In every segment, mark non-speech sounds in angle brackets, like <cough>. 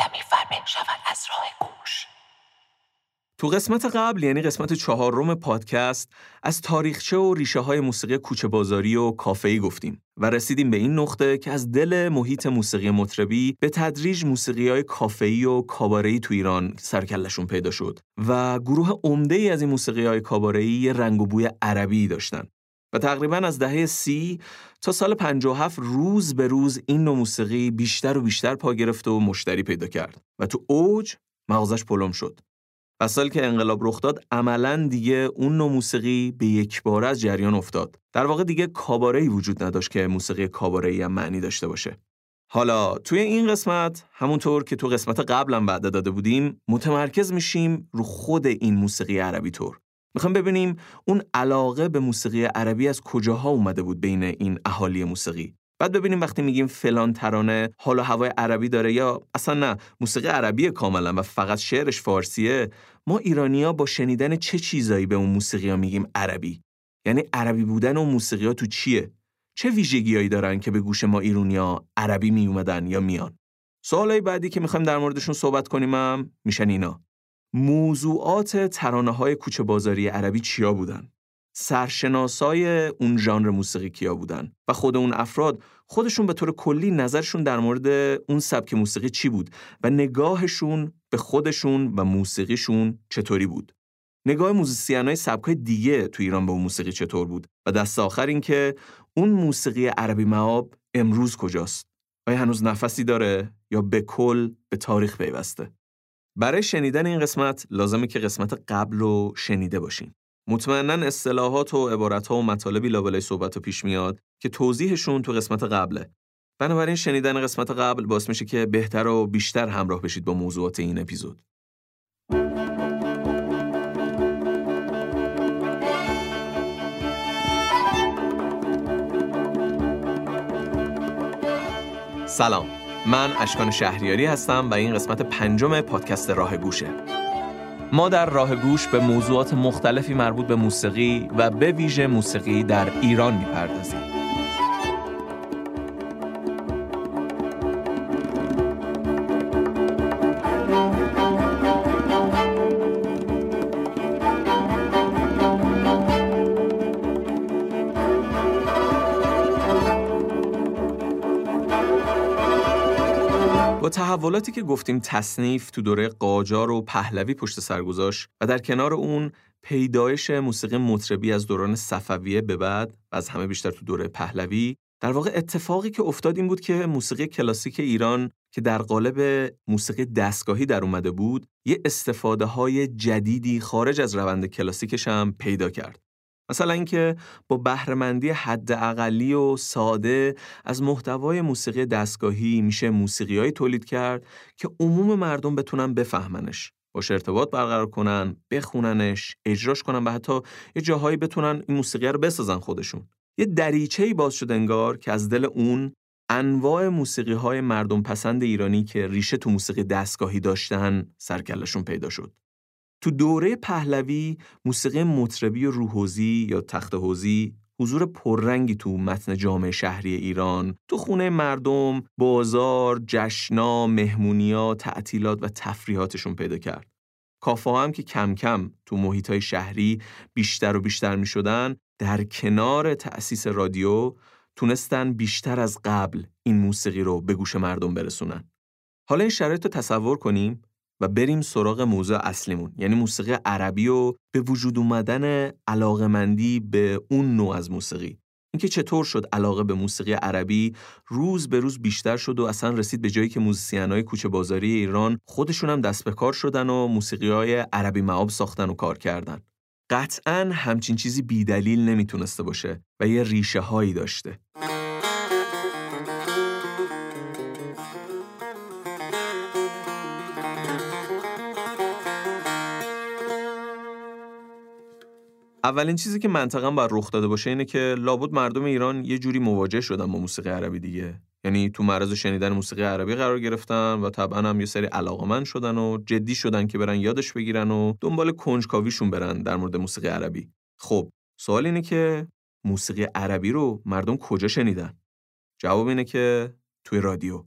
آدمی فربه شود از راه گوش. تو قسمت قبل یعنی قسمت چهارم پادکست از تاریخچه و ریشه های موسیقی کوچه بازاری و کافه‌ای گفتیم و رسیدیم به این نقطه که از دل محیط موسیقی مطربی به تدریج موسیقی های کافه‌ای و کاباره‌ای تو ایران سرکلشون پیدا شد و گروه عمده ای از این موسیقی های کاباره‌ای رنگ و بوی عربی داشتن. و تقریبا از دهه سی تا سال 57 روز به روز این نوع موسیقی بیشتر و بیشتر پا گرفت و مشتری پیدا کرد و تو اوج مغازش پلم شد. و سال که انقلاب رخ داد عملا دیگه اون نوع موسیقی به یک بار از جریان افتاد. در واقع دیگه کاباره‌ای وجود نداشت که موسیقی کاباره‌ای هم معنی داشته باشه. حالا توی این قسمت همونطور که تو قسمت قبلم وعده داده بودیم متمرکز میشیم رو خود این موسیقی عربی طور می‌خوام ببینیم اون علاقه به موسیقی عربی از کجاها اومده بود بین این اهالی موسیقی. بعد ببینیم وقتی میگیم فلان ترانه حال و هوای عربی داره یا اصلا نه موسیقی عربی کاملا و فقط شعرش فارسیه ما ایرانیا با شنیدن چه چیزایی به اون موسیقی ها میگیم عربی؟ یعنی عربی بودن اون موسیقی ها تو چیه؟ چه ویژگیهایی دارن که به گوش ما ایرونیا عربی می اومدن یا میان؟ سوالای بعدی که می‌خوایم در موردشون صحبت کنیم هم میشن اینا. موضوعات ترانه های کوچه بازاری عربی چیا بودن؟ سرشناسای اون ژانر موسیقی کیا بودن؟ و خود اون افراد خودشون به طور کلی نظرشون در مورد اون سبک موسیقی چی بود؟ و نگاهشون به خودشون و موسیقیشون چطوری بود؟ نگاه موزیسین های سبک های دیگه تو ایران به اون موسیقی چطور بود؟ و دست آخر این که اون موسیقی عربی معاب امروز کجاست؟ آیا هنوز نفسی داره یا به کل به تاریخ پیوسته؟ برای شنیدن این قسمت لازمه که قسمت قبل رو شنیده باشین مطمئنا اصطلاحات و عبارتها و مطالبی لابلای صحبت و پیش میاد که توضیحشون تو قسمت قبله. بنابراین شنیدن قسمت قبل باعث میشه که بهتر و بیشتر همراه بشید با موضوعات این اپیزود. سلام من اشکان شهریاری هستم و این قسمت پنجم پادکست راه گوشه ما در راه گوش به موضوعات مختلفی مربوط به موسیقی و به ویژه موسیقی در ایران می‌پردازیم. تحولاتی که گفتیم تصنیف تو دوره قاجار و پهلوی پشت سر گذاشت و در کنار اون پیدایش موسیقی مطربی از دوران صفویه به بعد و از همه بیشتر تو دوره پهلوی در واقع اتفاقی که افتاد این بود که موسیقی کلاسیک ایران که در قالب موسیقی دستگاهی در اومده بود یه استفاده های جدیدی خارج از روند کلاسیکش هم پیدا کرد. مثلا اینکه با بهرهمندی حد اقلی و ساده از محتوای موسیقی دستگاهی میشه موسیقیهایی تولید کرد که عموم مردم بتونن بفهمنش باش ارتباط برقرار کنن بخوننش اجراش کنن و حتی یه جاهایی بتونن این موسیقی رو بسازن خودشون. یه دریچه باز شد انگار که از دل اون انواع موسیقی های مردم پسند ایرانی که ریشه تو موسیقی دستگاهی داشتن سرکلشون پیدا شد. تو دوره پهلوی موسیقی مطربی و روحوزی یا تخت حوزی حضور پررنگی تو متن جامعه شهری ایران تو خونه مردم بازار جشنا مهمونیا تعطیلات و تفریحاتشون پیدا کرد. کافه هم که کم کم تو محیط های شهری بیشتر و بیشتر می شدن در کنار تأسیس رادیو تونستن بیشتر از قبل این موسیقی رو به گوش مردم برسونن. حالا این شرایط رو تصور کنیم و بریم سراغ موضوع اصلیمون یعنی موسیقی عربی و به وجود اومدن علاقمندی به اون نوع از موسیقی. اینکه چطور شد علاقه به موسیقی عربی روز به روز بیشتر شد و اصلا رسید به جایی که های کوچه بازاری ایران خودشون هم دست به کار شدن و موسیقی های عربی معاب ساختن و کار کردن. قطعا همچین چیزی بیدلیل نمی‌تونسته باشه و یه ریشه هایی داشته. اولین چیزی که منطقا بر رخ داده باشه اینه که لابد مردم ایران یه جوری مواجه شدن با موسیقی عربی دیگه. یعنی تو معرض شنیدن موسیقی عربی قرار گرفتن و طبعا هم یه سری علاقمند شدن و جدی شدن که برن یادش بگیرن و دنبال کنجکاویشون برن در مورد موسیقی عربی. خب سوال اینه که موسیقی عربی رو مردم کجا شنیدن؟ جواب اینه که توی رادیو.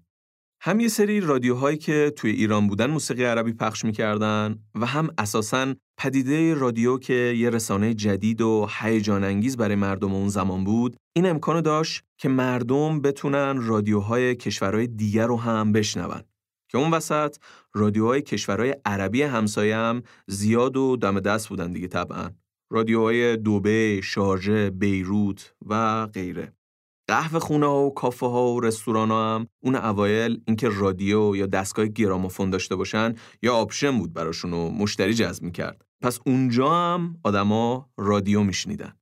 هم یه سری رادیوهایی که توی ایران بودن موسیقی عربی پخش می‌کردن و هم اساساً پدیده رادیو که یه رسانه جدید و هیجان انگیز برای مردم اون زمان بود این امکانو داشت که مردم بتونن رادیوهای کشورهای دیگر رو هم بشنون. که اون وسط رادیوهای کشورهای عربی همسایه هم زیاد و دم دست بودن دیگه طبعا. رادیوهای دوبه، شارژه، بیروت و غیره. قهوه خونه ها و کافه ها و رستوران ها هم. اون اوایل اینکه رادیو یا دستگاه گرامافون داشته باشن یا option بود براشون و مشتری جذب می‌کرد. پس اونجا هم آدما رادیو میشنیدن.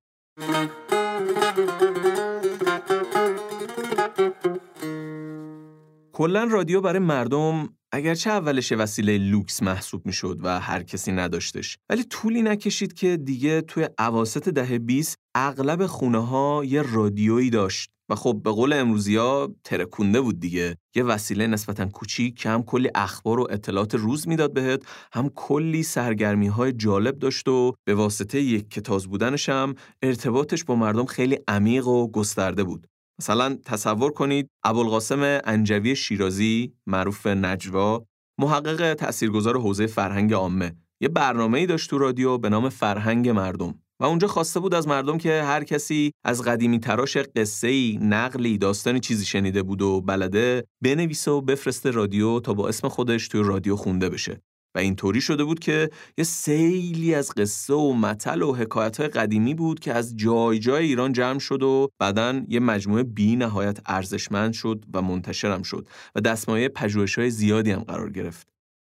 کلا رادیو برای مردم اگرچه اولش وسیله لوکس محسوب می‌شد و هر کسی نداشتش ولی طولی نکشید که دیگه توی عواست دهه 20 اغلب خونه ها یه رادیویی داشت. و خب به قول امروزی ها ترکونده بود دیگه. یه وسیله نسبتا کوچیک که هم کلی اخبار و اطلاعات روز می‌داد بهت هم کلی سرگرمی های جالب داشت و به واسطه یک کتاز بودنش هم ارتباطش با مردم خیلی عمیق و گسترده بود. مثلا تصور کنید ابوالقاسم انجوی شیرازی معروف نجوا محقق تاثیرگذار حوزه فرهنگ عامه یه برنامه‌ای داشت تو رادیو به نام فرهنگ مردم و اونجا خواسته بود از مردم که هر کسی از قدیمی تراش قصه‌ای، نقلی، داستانی چیزی شنیده بود و بلده بنویسه و بفرسته رادیو تا با اسم خودش توی رادیو خونده بشه. و اینطوری شده بود که یه سیلی از قصه و متل و حکایت قدیمی بود که از جای جای ایران جمع شد و بعدا یه مجموعه بی نهایت ارزشمند شد و منتشرم شد و دستمایه پژوهش های زیادی هم قرار گرفت.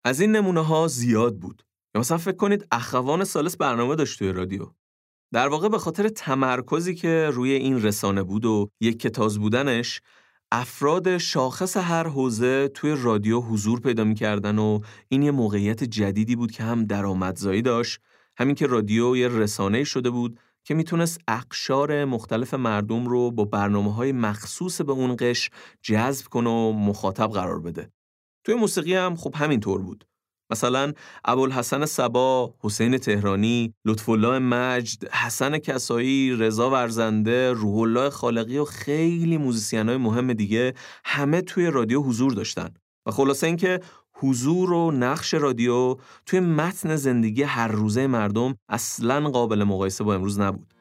از این نمونه ها زیاد بود. یا مثلا فکر کنید اخوان سالس برنامه داشت توی رادیو. در واقع به خاطر تمرکزی که روی این رسانه بود و یک کتاز بودنش افراد شاخص هر حوزه توی رادیو حضور پیدا می‌کردن و این یه موقعیت جدیدی بود که هم درآمدزایی داشت همین که رادیو یه رسانه شده بود که می‌تونست اقشار مختلف مردم رو با برنامه های مخصوص به اون قش جذب کنه و مخاطب قرار بده. توی موسیقی هم خب همین طور بود. مثلا ابوالحسن سبا، حسین تهرانی، لطف الله مجد، حسن کسایی، رضا ورزنده، روح الله خالقی و خیلی موزیسین مهم دیگه همه توی رادیو حضور داشتن و خلاصه اینکه حضور و نقش رادیو توی متن زندگی هر روزه مردم اصلا قابل مقایسه با امروز نبود.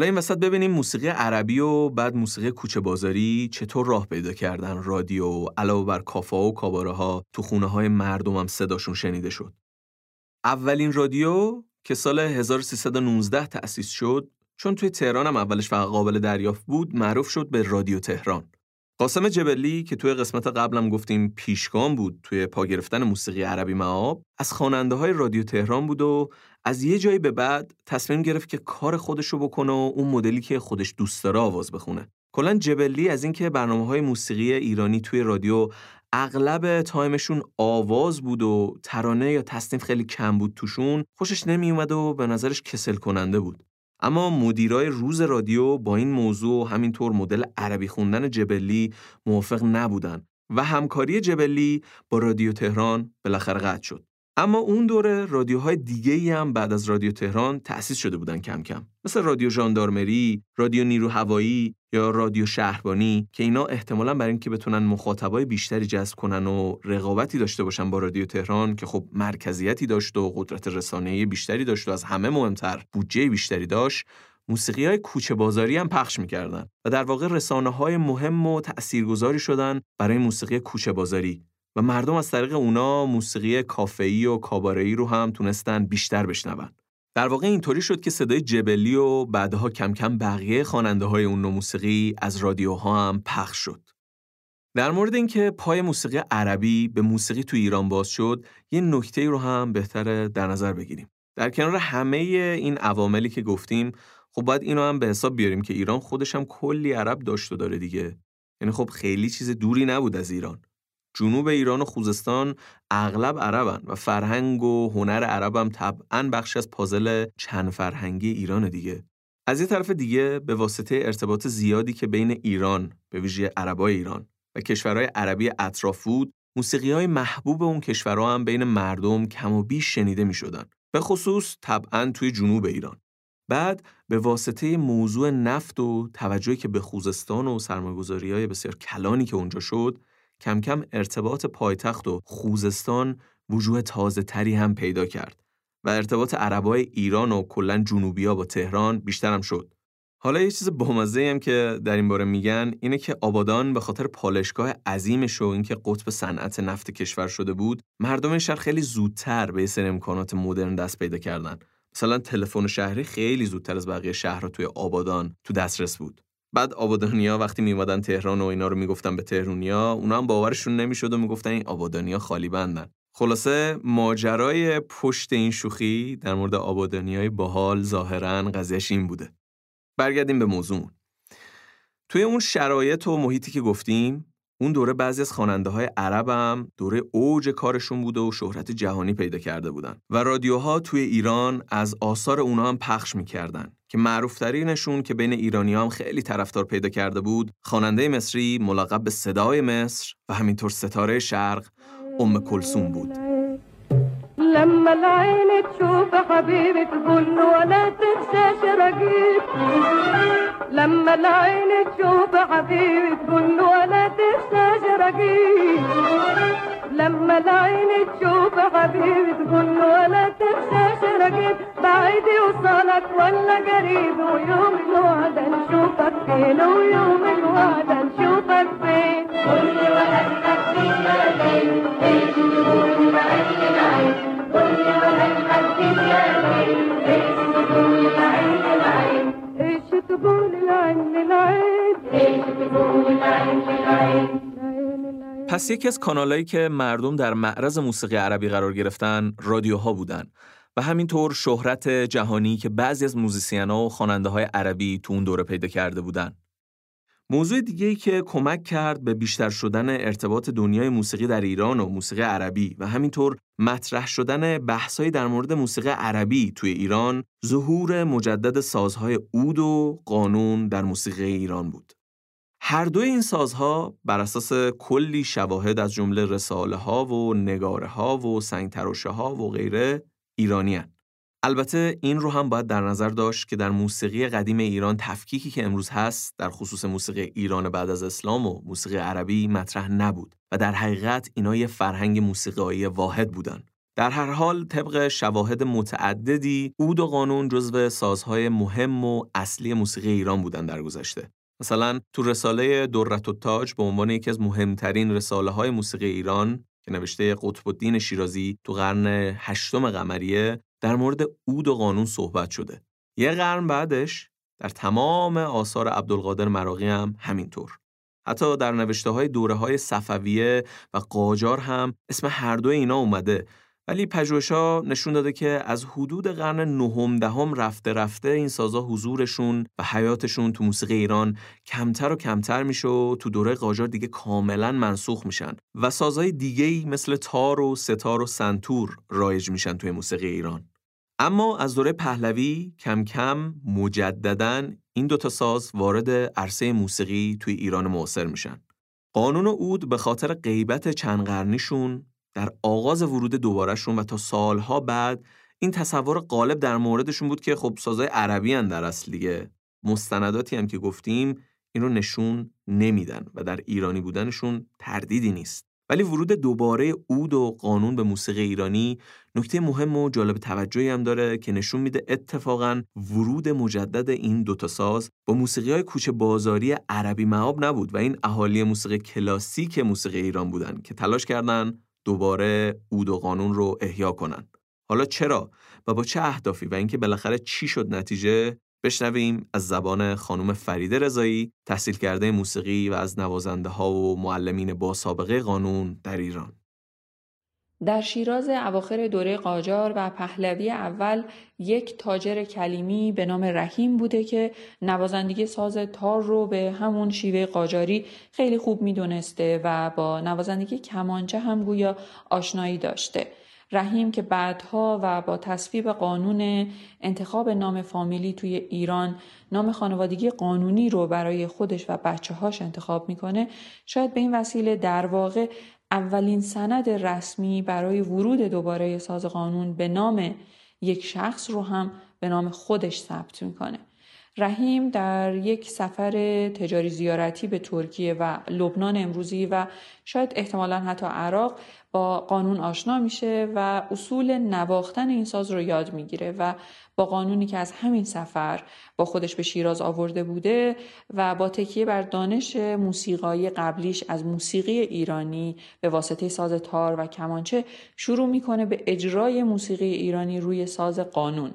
حالا این وسط ببینیم موسیقی عربی و بعد موسیقی کوچه بازاری چطور راه پیدا کردن رادیو علاوه بر کافه و کاباره ها تو خونه های مردم هم صداشون شنیده شد. اولین رادیو که سال 1319 تأسیس شد چون توی تهران هم اولش فقط قابل دریافت بود معروف شد به رادیو تهران. قاسم جبلی که توی قسمت قبلم گفتیم پیشگام بود توی پا گرفتن موسیقی عربی معاب از خواننده های رادیو تهران بود و از یه جایی به بعد تصمیم گرفت که کار خودش رو بکنه و اون مدلی که خودش دوست داره آواز بخونه. کلا جبلی از اینکه برنامه های موسیقی ایرانی توی رادیو اغلب تایمشون آواز بود و ترانه یا تصنیف خیلی کم بود توشون خوشش نمی اومد و به نظرش کسل کننده بود. اما مدیرای روز رادیو با این موضوع همینطور مدل عربی خوندن جبلی موافق نبودن و همکاری جبلی با رادیو تهران بالاخره قطع شد. اما اون دوره رادیوهای دیگه ای هم بعد از رادیو تهران تأسیس شده بودن کم کم. مثل رادیو ژاندارمری، رادیو نیرو هوایی یا رادیو شهربانی که اینا احتمالا برای اینکه بتونن مخاطبای بیشتری جذب کنن و رقابتی داشته باشن با رادیو تهران که خب مرکزیتی داشت و قدرت رسانه‌ای بیشتری داشت و از همه مهمتر بودجه بیشتری داشت موسیقی های کوچه بازاری هم پخش می‌کردن و در واقع رسانه های مهم و تأثیرگذاری شدن برای موسیقی کوچه بازاری. و مردم از طریق اونا موسیقی کافه‌ای و کاباره‌ای رو هم تونستن بیشتر بشنون. در واقع اینطوری شد که صدای جبلی و بعدها کم کم بقیه خواننده های اون موسیقی از رادیوها هم پخش شد. در مورد اینکه پای موسیقی عربی به موسیقی تو ایران باز شد، یه نکته رو هم بهتره در نظر بگیریم. در کنار همه این عواملی که گفتیم، خب باید اینو هم به حساب بیاریم که ایران خودش هم کلی عرب داشت و داره دیگه. یعنی خب خیلی چیز دوری نبود از ایران. جنوب ایران و خوزستان اغلب عربن و فرهنگ و هنر عرب هم طبعا بخش از پازل چند فرهنگی ایران دیگه. از یه طرف دیگه به واسطه ارتباط زیادی که بین ایران به ویژه عربای ایران و کشورهای عربی اطراف بود موسیقی های محبوب اون کشورها هم بین مردم کم و بیش شنیده می شدن. به خصوص طبعا توی جنوب ایران. بعد به واسطه موضوع نفت و توجهی که به خوزستان و سرمایه‌گذاری های بسیار کلانی که اونجا شد کم کم ارتباط پایتخت و خوزستان وجوه تازه تری هم پیدا کرد و ارتباط عربای ایران و کلا جنوبیا با تهران بیشتر هم شد. حالا یه چیز بامزه هم که در این باره میگن اینه که آبادان به خاطر پالشگاه عظیمش و اینکه قطب صنعت نفت کشور شده بود مردم شهر خیلی زودتر به سر امکانات مدرن دست پیدا کردن مثلا تلفن شهری خیلی زودتر از بقیه شهرها توی آبادان تو دسترس بود بعد آبادانیا وقتی میومدن تهران و اینا رو می‌گفتن به تهرونیا اونا هم باورشون نمی‌شد و می‌گفتن این آبادانیا خالی بندن. خلاصه ماجرای پشت این شوخی در مورد آبادانیای باحال ظاهرا قضیهش این بوده. برگردیم به موضوع توی اون شرایط و محیطی که گفتیم اون دوره بعضی از خواننده های عرب هم دوره اوج کارشون بوده و شهرت جهانی پیدا کرده بودن و رادیوها توی ایران از آثار اونا هم پخش می‌کردن. که معروفترینشون که بین ایرانی هم خیلی طرفدار پیدا کرده بود خواننده مصری ملقب به صدای مصر و همینطور ستاره شرق ام کلسوم بود. لما العين تشوف حبيبي تقول ولا تنساش رقيب لما العين تشوف حبيبي تقول ولا تنساش رقيب لما العين تشوف حبيبي تقول ولا تنساش رقيب بعيد يوصلك ولا قريب ويوم الوعد نشوفك فين ويوم الوعد نشوفك فين؟ قل لي وهلك فين إيش تقول بعين العين لي وهلك فين يا ليل إيش تقول العين العين إيش تقول العين العين؟ إيش تقول العين العين؟ پس یکی از کانالایی که مردم در معرض موسیقی عربی قرار گرفتن رادیوها بودن و همینطور شهرت جهانی که بعضی از موزیسینا و خواننده های عربی تو اون دوره پیدا کرده بودن. موضوع دیگه ای که کمک کرد به بیشتر شدن ارتباط دنیای موسیقی در ایران و موسیقی عربی و همینطور مطرح شدن بحثایی در مورد موسیقی عربی توی ایران ظهور مجدد سازهای اود و قانون در موسیقی ایران بود. هر دوی این سازها بر اساس کلی شواهد از جمله رساله ها و نگاره ها و سنگ ها و غیره ایرانی هن. البته این رو هم باید در نظر داشت که در موسیقی قدیم ایران تفکیکی که امروز هست در خصوص موسیقی ایران بعد از اسلام و موسیقی عربی مطرح نبود و در حقیقت اینا یه فرهنگ موسیقایی واحد بودن. در هر حال طبق شواهد متعددی اود و قانون جزو سازهای مهم و اصلی موسیقی ایران بودن در گذشته. مثلا تو رساله دورت و تاج به عنوان یکی از مهمترین رساله های موسیقی ایران که نوشته قطب الدین شیرازی تو قرن هشتم قمریه در مورد اود و قانون صحبت شده. یه قرن بعدش در تمام آثار عبدالقادر مراقی هم همینطور. حتی در نوشته های دوره های صفویه و قاجار هم اسم هر دو اینا اومده ولی پژوهش‌ها نشون داده که از حدود قرن نهم دهم رفته رفته این سازا حضورشون و حیاتشون تو موسیقی ایران کمتر و کمتر میشه و تو دوره قاجار دیگه کاملا منسوخ میشن و سازهای دیگه‌ای مثل تار و ستار و سنتور رایج میشن توی موسیقی ایران. اما از دوره پهلوی کم کم مجددا این دوتا ساز وارد عرصه موسیقی توی ایران معاصر میشن. قانون اود به خاطر غیبت چند قرنیشون در آغاز ورود دوبارهشون و تا سالها بعد این تصور غالب در موردشون بود که خب سازای عربی هن در اصل دیگه. مستنداتی هم که گفتیم این رو نشون نمیدن و در ایرانی بودنشون تردیدی نیست. ولی ورود دوباره اود و قانون به موسیقی ایرانی نکته مهم و جالب توجهی هم داره که نشون میده اتفاقا ورود مجدد این دوتا ساز با موسیقی های کوچه بازاری عربی معاب نبود و این اهالی موسیقی کلاسیک موسیقی ایران بودن که تلاش کردن دوباره اود و قانون رو احیا کنن. حالا چرا و با چه اهدافی و اینکه بالاخره چی شد نتیجه بشنویم از زبان خانم فریده رضایی تحصیل کرده موسیقی و از نوازنده ها و معلمین با سابقه قانون در ایران در شیراز اواخر دوره قاجار و پهلوی اول یک تاجر کلیمی به نام رحیم بوده که نوازندگی ساز تار رو به همون شیوه قاجاری خیلی خوب می‌دونسته و با نوازندگی کمانچه هم گویا آشنایی داشته. رحیم که بعدها و با تصویب قانون انتخاب نام فامیلی توی ایران نام خانوادگی قانونی رو برای خودش و بچه هاش انتخاب می‌کنه شاید به این وسیله در واقع اولین سند رسمی برای ورود دوباره ساز قانون به نام یک شخص رو هم به نام خودش ثبت می‌کنه. رحیم در یک سفر تجاری زیارتی به ترکیه و لبنان امروزی و شاید احتمالا حتی عراق با قانون آشنا میشه و اصول نواختن این ساز رو یاد می‌گیره و با قانونی که از همین سفر با خودش به شیراز آورده بوده و با تکیه بر دانش موسیقایی قبلیش از موسیقی ایرانی به واسطه ساز تار و کمانچه شروع می‌کنه به اجرای موسیقی ایرانی روی ساز قانون.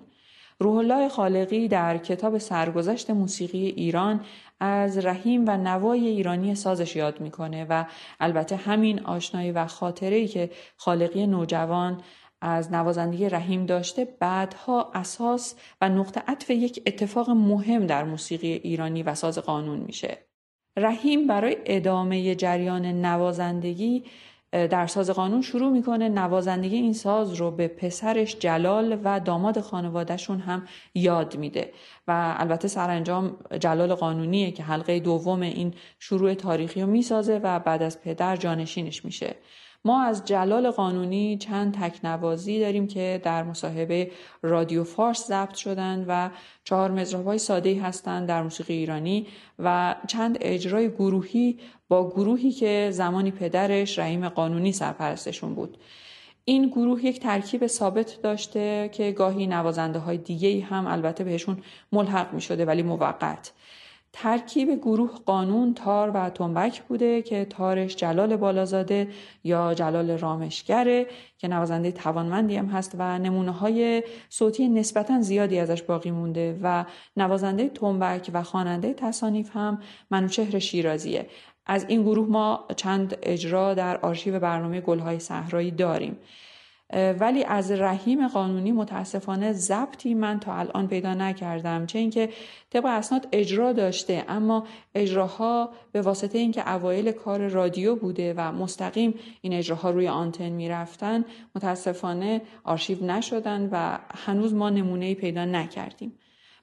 روح الله خالقی در کتاب سرگذشت موسیقی ایران از رحیم و نوای ایرانی سازش یاد می‌کنه و البته همین آشنایی و خاطره که خالقی نوجوان از نوازندگی رحیم داشته بعدها اساس و نقطه عطف یک اتفاق مهم در موسیقی ایرانی و ساز قانون میشه. رحیم برای ادامه جریان نوازندگی در ساز قانون شروع می‌کنه نوازندگی این ساز رو به پسرش جلال و داماد خانوادهشون هم یاد میده. و البته سرانجام جلال قانونیه که حلقه دوم این شروع تاریخی رو می‌سازه و بعد از پدر جانشینش میشه. ما از جلال قانونی چند تکنوازی داریم که در مصاحبه رادیو فارس ضبط شدن و چهار مزرابای ساده هستند در موسیقی ایرانی و چند اجرای گروهی با گروهی که زمانی پدرش رحیم قانونی سرپرستشون بود. این گروه یک ترکیب ثابت داشته که گاهی نوازنده های دیگه هم البته بهشون ملحق می شده ولی موقت. ترکیب گروه قانون تار و تنبک بوده که تارش جلال بالازاده یا جلال رامشگره که نوازنده توانمندی هم هست و نمونه های صوتی نسبتا زیادی ازش باقی مونده و نوازنده تنبک و خواننده تصانیف هم منوچهر شیرازیه. از این گروه ما چند اجرا در آرشیو برنامه گلهای صحرایی داریم. ولی از رحیم قانونی متاسفانه ضبطی من تا الان پیدا نکردم چه اینکه طبق اسناد اجرا داشته اما اجراها به واسطه اینکه اوایل کار رادیو بوده و مستقیم این اجراها روی آنتن می‌رفتن متاسفانه آرشیو نشدن و هنوز ما نمونه پیدا نکردیم.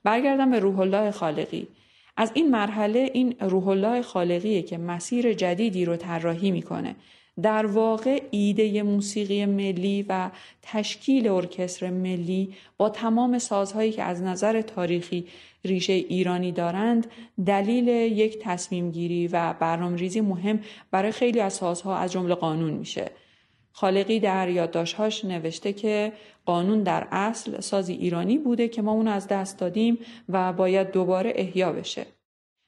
برگردم به روح الله خالقی. از این مرحله این روح الله خالقیه که مسیر جدیدی رو طراحی می‌کنه. در واقع ایده موسیقی ملی و تشکیل ارکستر ملی با تمام سازهایی که از نظر تاریخی ریشه ایرانی دارند دلیل یک تصمیم گیری و برنامه‌ریزی مهم برای خیلی از سازها از جمله قانون میشه. خالقی در یادداشت‌هاش نوشته که قانون در اصل سازی ایرانی بوده که ما اون از دست دادیم و باید دوباره احیا بشه.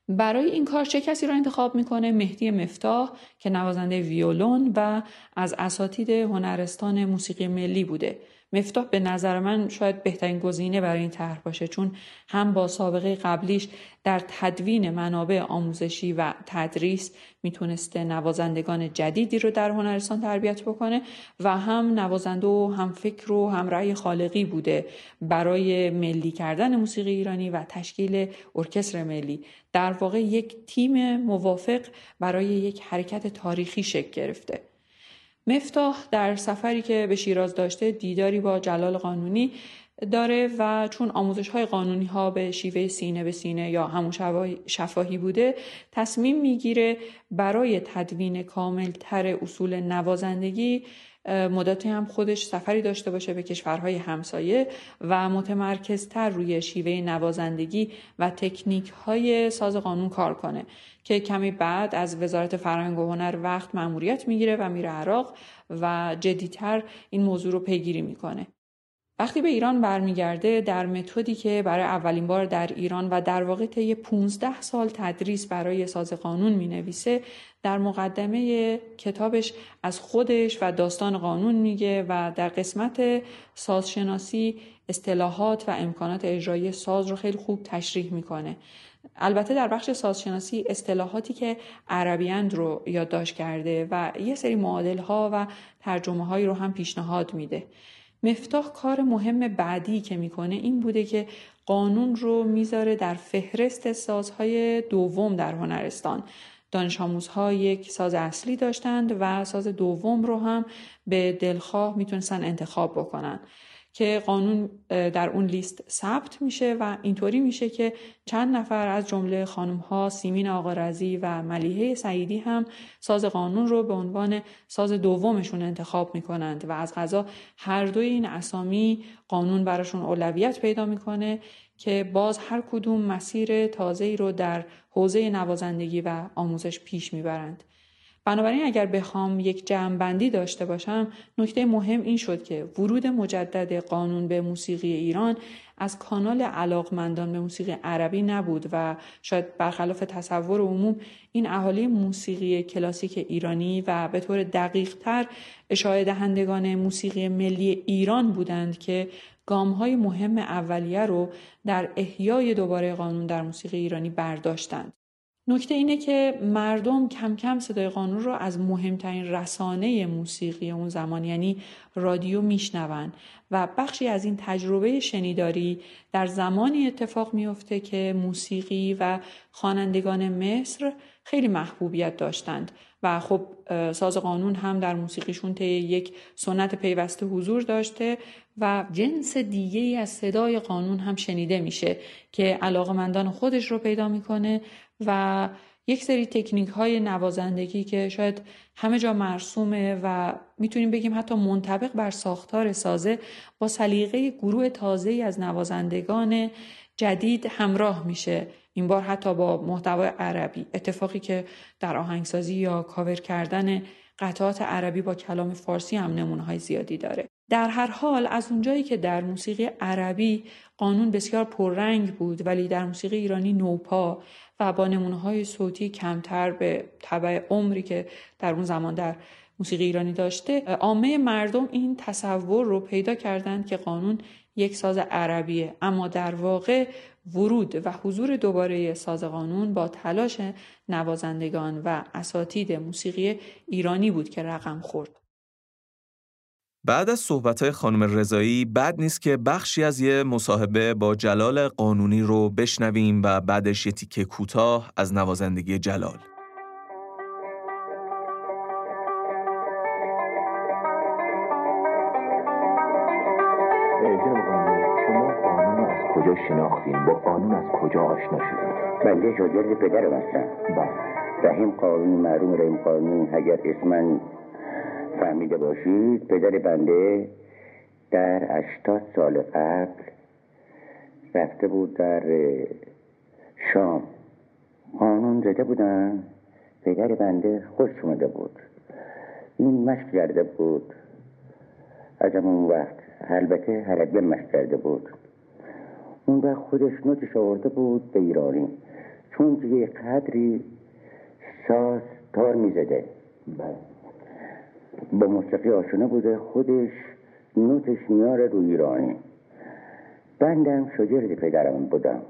برای این کار چه کسی را انتخاب می‌کنه؟ مهدی مفتاح که نوازنده ویولون و از اساتید هنرستان موسیقی ملی بوده. مفتاح به نظر من شاید بهترین گزینه برای این طرح باشه چون هم با سابقه قبلیش در تدوین منابع آموزشی و تدریس می‌تونسته نوازندگان جدیدی رو در هنرستان تربیت بکنه و هم نوازنده و هم فکر و هم رأی خالقی بوده برای ملی کردن موسیقی ایرانی و تشکیل ارکستر ملی. در واقع یک تیم موافق برای یک حرکت تاریخی شکل گرفته. مفتاح در سفری که به شیراز داشته دیداری با جلال قانونی داره و چون آموزش های قانونی ها به شیوه سینه به سینه یا همون شفاهی بوده تصمیم می‌گیره برای تدوین کامل تر اصول نوازندگی مدتی هم خودش سفری داشته باشه به کشورهای همسایه و متمرکزتر روی شیوه نوازندگی و تکنیک های ساز قانون کار کنه که کمی بعد از وزارت فرهنگ و هنر وقت مأموریت می‌گیره و میره عراق و جدیتر این موضوع رو پیگیری می‌کنه. وقتی به ایران برمیگرده در متدی که برای اولین بار در ایران و در واقع طی 15 سال تدریس برای ساز قانون می نویسه در مقدمه کتابش از خودش و داستان قانون میگه و در قسمت سازشناسی اصطلاحات و امکانات اجرایی ساز رو خیلی خوب تشریح می‌کنه. البته در بخش سازشناسی اصطلاحاتی که عربیند رو یادداشت کرده و یه سری معادل ها و ترجمه هایی رو هم پیشنهاد میده. مفتاح کار مهم بعدی که می‌کنه این بوده که قانون رو می‌ذاره در فهرست سازهای دوم در هنرستان. دانش آموزها یک ساز اصلی داشتند و ساز دوم رو هم به دلخواه می‌تونستن انتخاب بکنن که قانون در اون لیست ثبت میشه و اینطوری میشه که چند نفر از جمله خانم ها سیمین آقا رزی و ملیحه سعیدی هم ساز قانون رو به عنوان ساز دومشون انتخاب می‌کنند و از غذا هر دوی این اسامی قانون براشون اولویت پیدا می‌کنه که باز هر کدوم مسیر تازه‌ای رو در حوزه نوازندگی و آموزش پیش می‌برند. بنابراین اگر بخوام یک جمعبندی داشته باشم نکته مهم این شد که ورود مجدد قانون به موسیقی ایران از کانال علاقمندان به موسیقی عربی نبود و شاید برخلاف تصور عموم این اهالی موسیقی کلاسیک ایرانی و به طور دقیق تر دهندگان موسیقی ملی ایران بودند که گام های مهم اولیه رو در احیای دوباره قانون در موسیقی ایرانی برداشتند. نکته اینه که مردم کم کم صدای قانون رو از مهمترین رسانه موسیقی اون زمان یعنی رادیو میشنون و بخشی از این تجربه شنیداری در زمانی اتفاق میفته که موسیقی و خوانندگان مصر خیلی محبوبیت داشتند و خب ساز قانون هم در موسیقیشون طی یک سنت پیوسته حضور داشته و جنس دیگه ای از صدای قانون هم شنیده میشه که علاقمندان خودش رو پیدا می‌کنه و یک سری تکنیک های نوازندگی که شاید همه جا مرسومه و می‌تونیم بگیم حتی منطبق بر ساختار سازه با سلیقه گروه تازه از نوازندگان جدید همراه میشه. این بار حتی با محتوای عربی. اتفاقی که در آهنگسازی یا کاور کردن قطعات عربی با کلام فارسی هم نمونه های زیادی داره. در هر حال از اونجایی که در موسیقی عربی قانون بسیار پررنگ بود ولی در موسیقی ایرانی نوپا و با نمونه های صوتی کمتر به طبع عمری که در اون زمان در موسیقی ایرانی داشته عامه مردم این تصور رو پیدا کردند که قانون یک ساز عربیه اما در واقع ورود و حضور دوباره ساز قانون با تلاش نوازندگان و اساتید موسیقی ایرانی بود که رقم خورد. بعد از صحبتهای خانم رضایی بد نیست که بخشی از یه مصاحبه با جلال قانونی رو بشنویم و بعدش یه تیکه کوتاه از نوازندگی جلال. کجا شناختیم با قانون از کجا آشنا شدیم بنده شاگرد پدرم هستم بله. رحیم قانون معروم رحیم قانون اگر اسمن فهمیده باشید پدر بنده در هشتاد سال قبل رفته بود در شام. قانون زده بودن پدر بنده خوش اومده بود. این مشق کرده بود. از اون وقت البته حربیه مشق کرده بود. اون وقت خودش نوتش آورده بود به ایرانی. چون که یه قدری ساز تار می‌زده. بله. با موسیقی آشنا بوده خودش نوتش میاره رو ایرانی. بندم شاگرد پدرم بودم.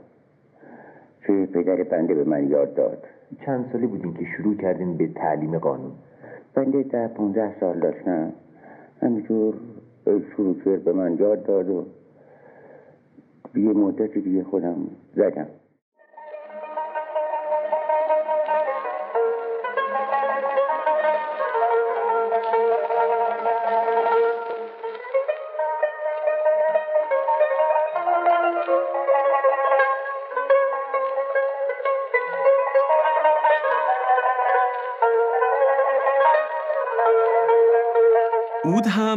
که پدر بنده به من یاد داد. چند سالی بودین که شروع کردین به تعلیم قانون؟ بنده ده پونزه سال داشتم. همینجور شروع کرد به من یاد داد و یه مدت دیگه خودم زدم.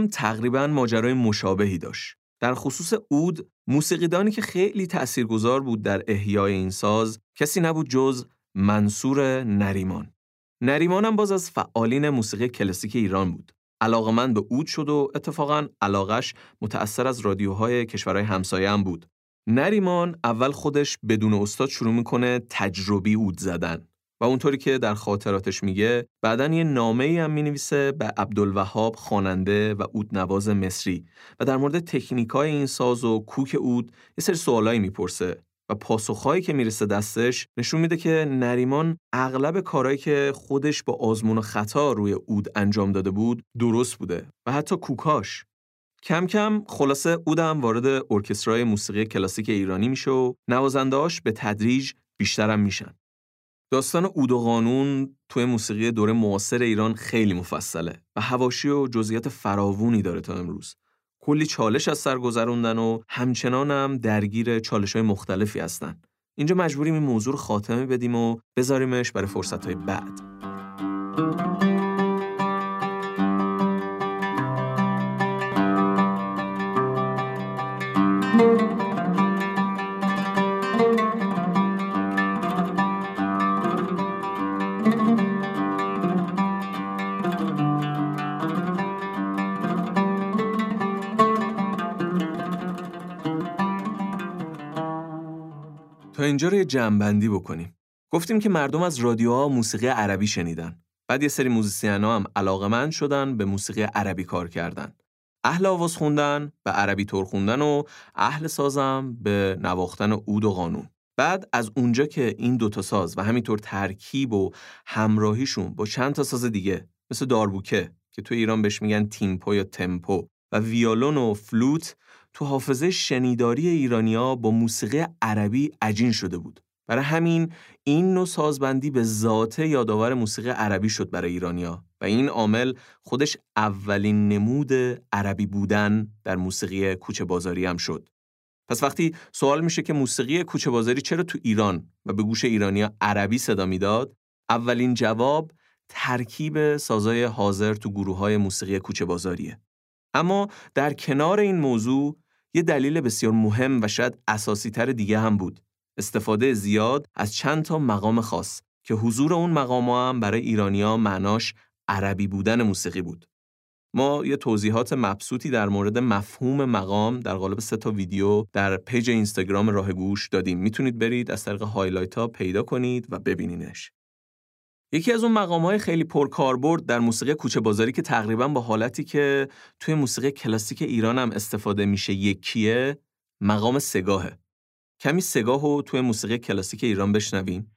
هم تقریبا ماجرای مشابهی داشت. در خصوص اود، موسیقیدانی که خیلی تأثیرگذار بود در احیای این ساز، کسی نبود جز منصور نریمان. نریمان هم باز از فعالین موسیقی کلاسیک ایران بود. علاقمند به اود شد و اتفاقا علاقش متأثر از رادیوهای کشورهای همسایه هم بود. نریمان اول خودش بدون استاد شروع می‌کنه تجربی اود زدن و اونطوری که در خاطراتش میگه بعدا یه نامه ای هم می‌نویسه به عبدالوهاب خواننده و اود نواز مصری و در مورد تکنیکای این ساز و کوک اود یه سری سوالایی می‌پرسه و پاسخهایی که می‌رسه دستش نشون میده که نریمان اغلب کارهایی که خودش با آزمون و خطا روی اود انجام داده بود درست بوده و حتی کوکاش. کم کم خلاصه اود وارد ارکسترای موسیقی کلاسیک ایرانی میشه و نوازندهاش به تدریج بیشترم میشن. داستان اود و قانون توی موسیقی دوره معاصر ایران خیلی مفصله و هواشی و جزئیات فراوونی داره تا امروز. کلی چالش از سر گذروندن و همچنان هم درگیر چالش های مختلفی هستن. اینجا مجبوریم این موضوع رو خاتمه بدیم و بذاریمش برای فرصت های بعد. اینجا رو یه جمعبندی بکنیم. گفتیم که مردم از رادیوها موسیقی عربی شنیدن. بعد یه سری موزیسین هم علاقمند شدن به موسیقی عربی کار کردن. اهل آواز خوندن به عربی طور خوندن و اهل سازم به نواختن عود و قانون. بعد از اونجا که این دوتا ساز و همینطور ترکیب و همراهیشون با چند تا ساز دیگه مثل داربوکه که تو ایران بهش میگن تیمپو یا تمپو و ویالون و فلوت تو حافظه شنیداری ایرانیا با موسیقی عربی عجین شده بود. برای همین این نوع سازبندی به ذاته یادآور موسیقی عربی شد برای ایرانیا و این عامل خودش اولین نمود عربی بودن در موسیقی کوچه بازاری هم شد. پس وقتی سوال میشه که موسیقی کوچه بازاری چرا تو ایران و به گوش ایرانیا عربی صدا می‌داد؟ اولین جواب ترکیب سازای حاضر تو گروه های موسیقی کوچه بازاریه. اما در کنار این موضوع یه دلیل بسیار مهم و شاید اساسی تر دیگه هم بود. استفاده زیاد از چند تا مقام خاص که حضور اون مقام هم برای ایرانیا معناش عربی بودن موسیقی بود. ما یه توضیحات مبسوطی در مورد مفهوم مقام در قالب سه تا ویدیو در page اینستاگرام راه گوش دادیم. می‌تونید برید از طریق highlight ها پیدا کنید و ببینینش. یکی از اون مقام های خیلی پرکاربرد در موسیقی کوچه بازاری که تقریبا با حالتی که توی موسیقی کلاسیک ایران هم استفاده میشه یکیه مقام سگاهه. کمی سگاه رو توی موسیقی کلاسیک ایران بشنویم.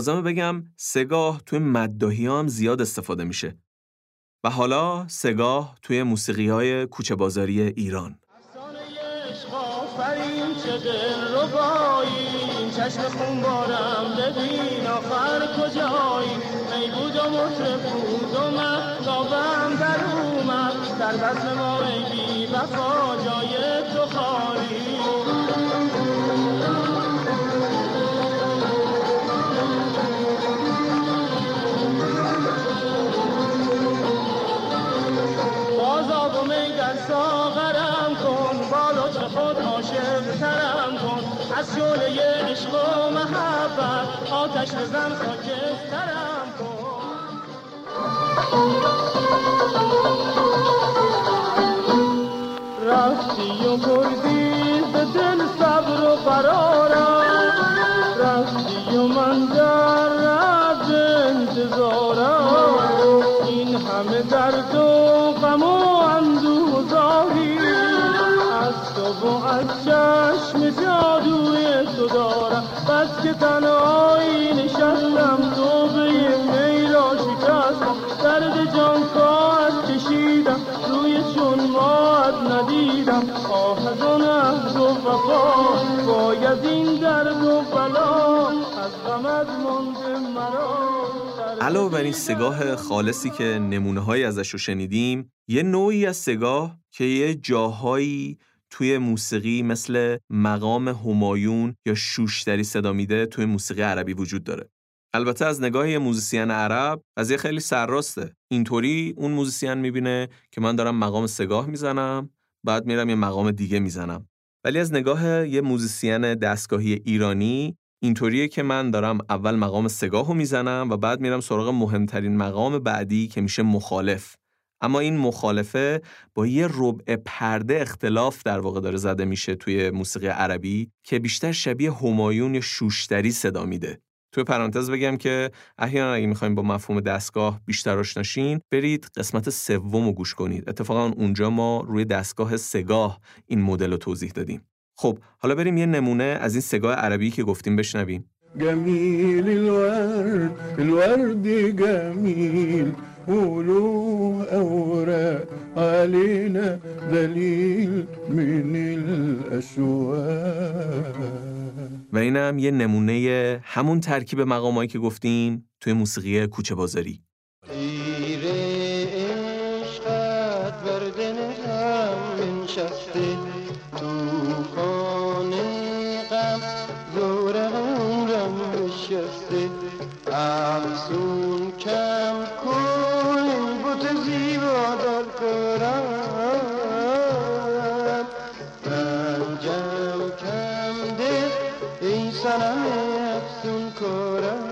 لازمه بگم سگاه توی مدداهی هم زیاد استفاده میشه. و حالا سگاه توی موسیقی های کوچه بازاری ایران. چشم ببین کجایی می بود و مهتابم در اومد در بزم بی وفا جای تو خالی محبت آتش بزن خاکسترم کن. رفتی و بردی به دل صبر و قرارم رفتی و من در انتظارم. این همه درد و تنهایی نشستم تو به می را شکستم. درد جان کاش کشیدم روی چون مات ندیدم. آه از آن عهد و وفا باید این درد و بلا از غمت مانده مرا. علاوه بر این سگاه خالصی که نمونه های ازش رو شنیدیم یه نوعی از سگاه که یه جاهایی توی موسیقی مثل مقام همایون یا شوشتری صدا میده توی موسیقی عربی وجود داره. البته از نگاه یه موزیسین عرب قضیه خیلی سرراسته. اینطوری اون موزیسین می‌بینه که من دارم مقام سه گاه می‌زنم بعد میرم یه مقام دیگه می‌زنم. ولی از نگاه یه موزیسین دستگاهی ایرانی اینطوریه که من دارم اول مقام سه گاه رو می‌زنم و بعد میرم سراغ مهمترین مقام بعدی که میشه مخالف. اما این مخالفه با یه ربع پرده اختلاف در واقع داره زده میشه توی موسیقی عربی که بیشتر شبیه همایون یا شوشتری صدا میده. توی پرانتز بگم که احیانا اگه می‌خوایم با مفهوم دستگاه بیشتر آشناشین برید قسمت سوم رو گوش کنید. اتفاقا اونجا ما روی دستگاه سگاه این مدل رو توضیح دادیم. خب حالا بریم یه نمونه از این سگاه عربی که گفتیم بشنویم. جميل الورد الورد جميل. وله أوراق علينا دليل من و اینم یه نمونه همون ترکیب مقامایی که گفتیم توی موسیقی کوچه بازاری. افسون کم کن بوت زیبا در کارم رنجم کم ده ای سنم افسون کارم.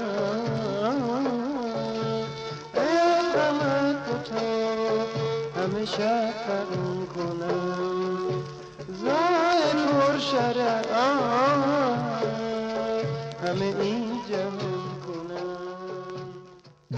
ای غم تو همه شب فرون کنم. زای پر شرع همه این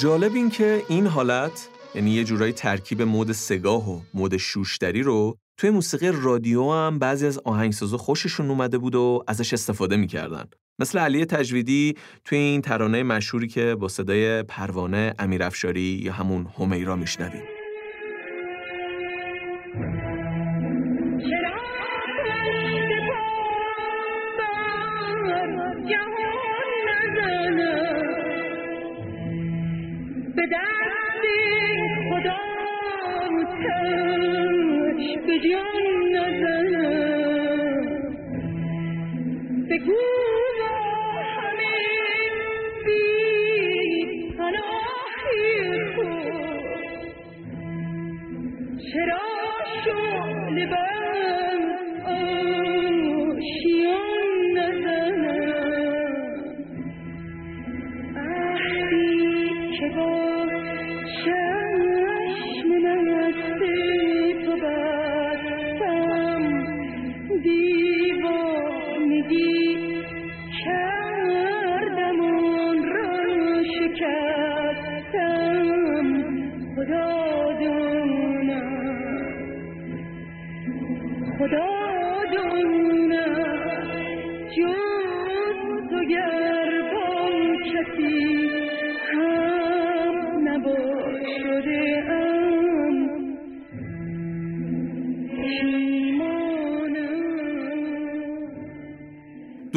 جالب این که این حالت یعنی یه جورایی ترکیب مود سگاه و مود شوشتری رو توی موسیقی رادیو هم بعضی از آهنگسازا خوششون اومده بود و ازش استفاده می‌کردن. مثل علی تجویدی توی این ترانه مشهوری که با صدای پروانه امیر افشاری یا همون همیرا میشنویم. به دست خدا تش به جان نزنم بگو همین بی پناهی خود چرا شعله بر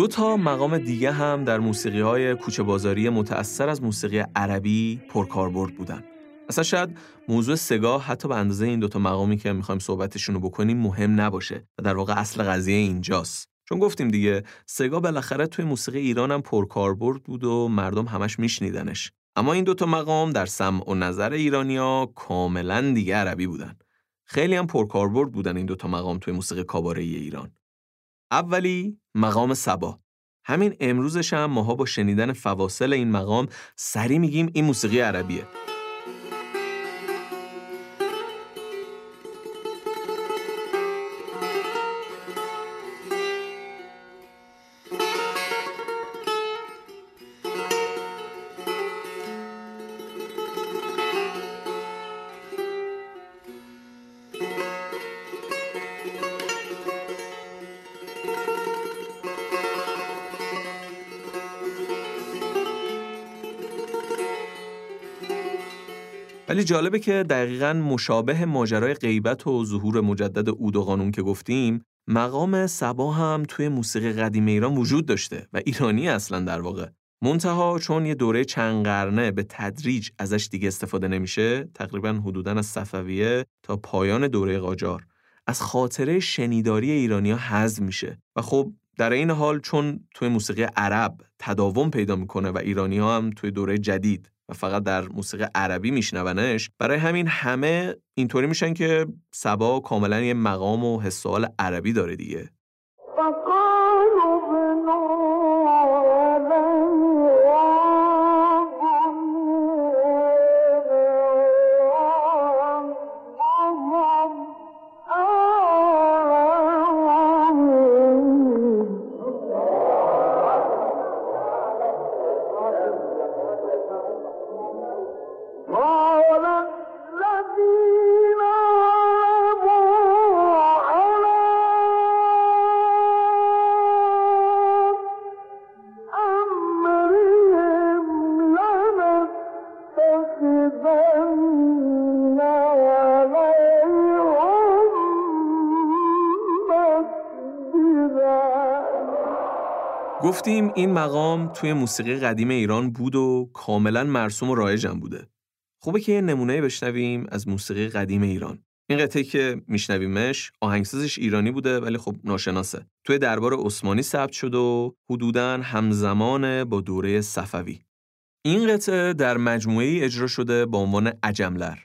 دو تا مقام دیگه هم در موسیقی های کوچه بازاری متأثر از موسیقی عربی پرکاربرد بودن. اصلا شاید موضوع سگاه حتی به اندازه این دوتا مقامی که می‌خوایم صحبتشون رو بکنیم مهم نباشه و در واقع اصل قضیه اینجاست. چون گفتیم دیگه سگا بالاخره توی موسیقی ایران هم پرکاربرد بود و مردم همش میشنیدنش. اما این دوتا مقام در سمع و نظر ایرانیا کاملا دیگه عربی بودن. خیلی هم پرکاربرد بودن این دوتا مقام توی موسیقی کاباره ایران. اولی مقام سبا. همین امروزش هم ماها با شنیدن فواصل این مقام سری میگیم این موسیقی عربیه. ولی جالبه که دقیقا مشابه ماجرای غیبت و ظهور مجدد اود و قانون که گفتیم مقام سبا هم توی موسیقی قدیم ایران وجود داشته و ایرانی اصلا در واقع. منتها چون یه دوره چند قرنه به تدریج ازش دیگه استفاده نمیشه تقریبا حدودا از صفویه تا پایان دوره قاجار از خاطره شنیداری ایرانیا حذف میشه. و خب در این حال چون توی موسیقی عرب تداوم پیدا می‌کنه و ایرانی ها هم توی دوره جدید و فقط در موسیقی عربی میشنونش. برای همین همه اینطوری میشن که سبا کاملا یه مقام و حسال عربی داره دیگه. گفتیم این مقام توی موسیقی قدیم ایران بود و کاملا مرسوم و رایجم بوده. خوبه که یه نمونه بشنویم از موسیقی قدیم ایران. این قطعه که میشنویمش آهنگسازش ایرانی بوده ولی خب ناشناسه. توی دربار عثمانی ثبت شد و حدوداً همزمان با دوره صفوی. این قطعه در مجموعه اجرا شده با عنوان عجملر.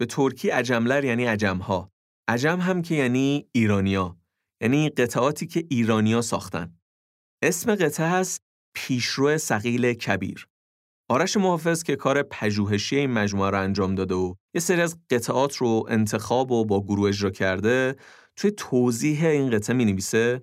به ترکی عجملر یعنی عجمها. عجم هم که یعنی ایرانیا. یعنی قطعاتی که ایرانیا ساختن. اسم قطعه هست پیشرو سقیل کبیر. آرش محافظ که کار پژوهشی این مجموعه رو انجام داده و یه سری از قطعات رو انتخاب و با گروه اجرا کرده توی توضیح این قطعه می نویسه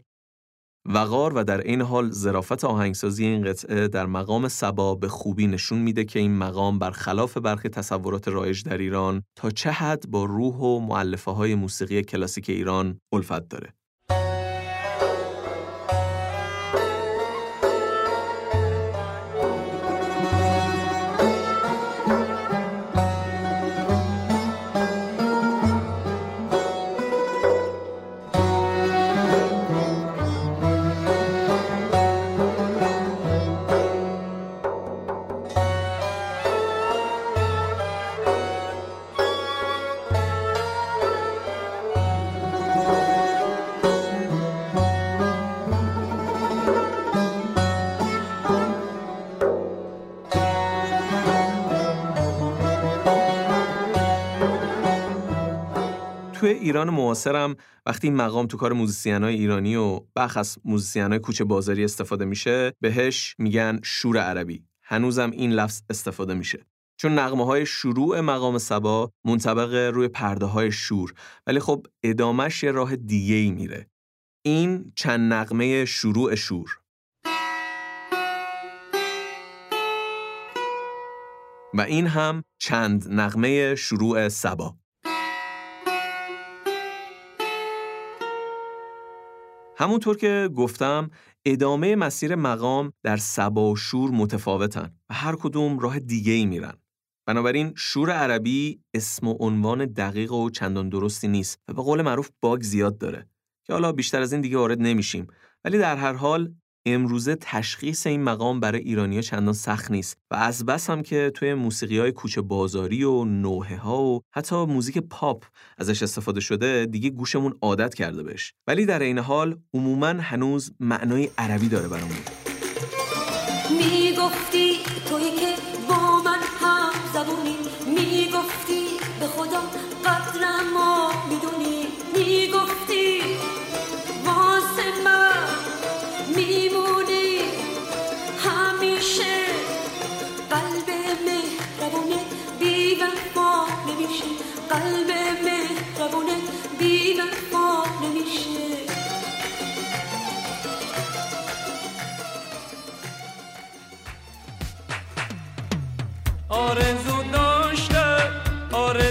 وقار و در این حال ظرافت آهنگسازی این قطعه در مقام سبا به خوبی نشون میده که این مقام برخلاف برخی تصورات رایج در ایران تا چه حد با روح و معلفه های موسیقی کلاسیک ایران الفت داره. توی ایران معاصرم. وقتی این مقام تو کار موزیسینای ایرانی و بخصوص موزیسینای کوچه بازاری استفاده میشه بهش میگن شور عربی. هنوزم این لفظ استفاده میشه. چون نغمه های شروع مقام صبا منطبق روی پرده های شور. ولی خب ادامش یه راه دیگه ای میره. این چند نغمه شروع شور. و این هم چند نغمه شروع سبا. همونطور که گفتم ادامه مسیر مقام در سبا و شور متفاوتن و هر کدوم راه دیگه ای میرن. بنابراین شور عربی اسم و عنوان دقیق و چندان درستی نیست و به قول معروف باگ زیاد داره که حالا بیشتر از این دیگه وارد نمیشیم ولی در هر حال امروزه تشخیص این مقام برای ایرانیا چندان سخت نیست و از بس هم که توی موسیقی های کوچه بازاری و نوحه ها و حتی موزیک پاپ ازش استفاده شده دیگه گوشمون عادت کرده بهش. ولی در این حال عموما هنوز معنای عربی داره برامون. می‌گفتی توی آرزو داشتم آرزو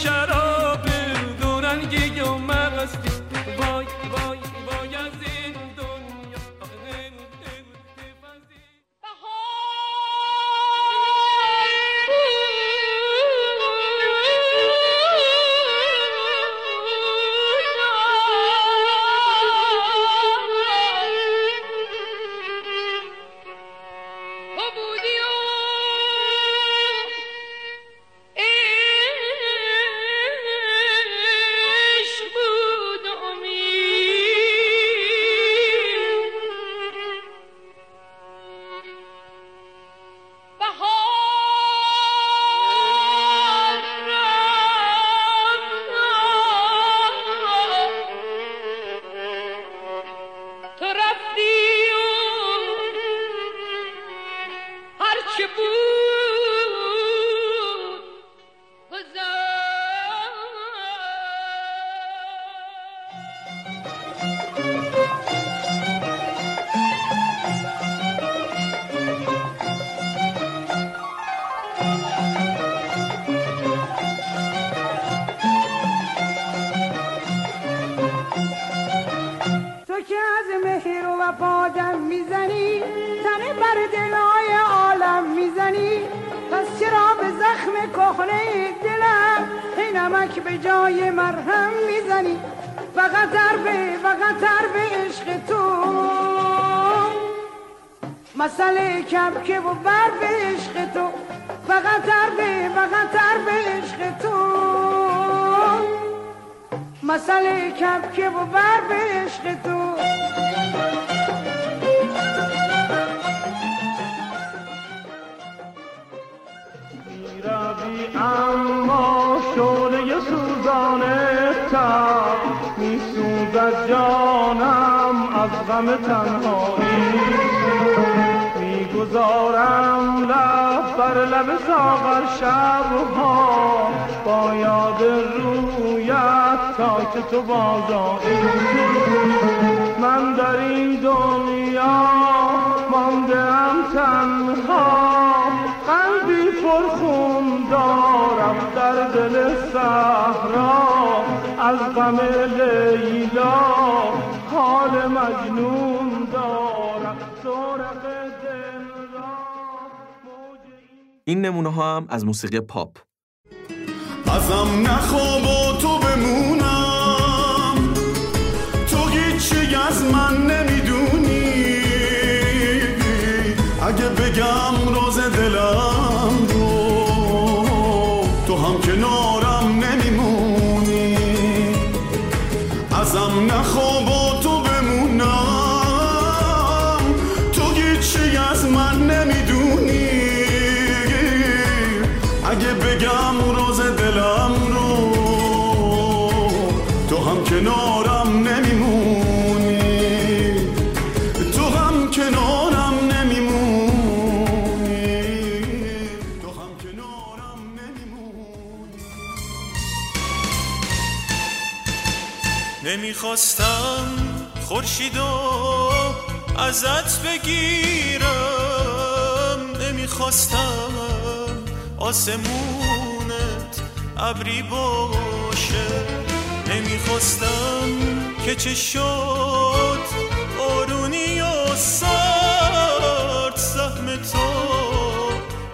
shadow رفت کبکه و بر به عشق تو. روی اما شعله سوزانه تا میسوزد جانم از غم تنهایی. می‌گذارم لب بر لب ساغر شبها. با یاد که تو بازایی من در این دنیا ماندم تنها. قلبی پرخون دارم در دل صحرا. از غم لیلا حال مجنون دارم. سرق دل را این نمونه ها هم از موسیقی پاپ. ازم نخواب و تو بمونم. من نمی‌دونی. اگه بگم راز نمی‌خواستم خورشیدو ازت بگیرم. نمی‌خواستم آسمونت ابری باشه. نمی‌خواستم که چه شد آرونی و سرد. سهم تو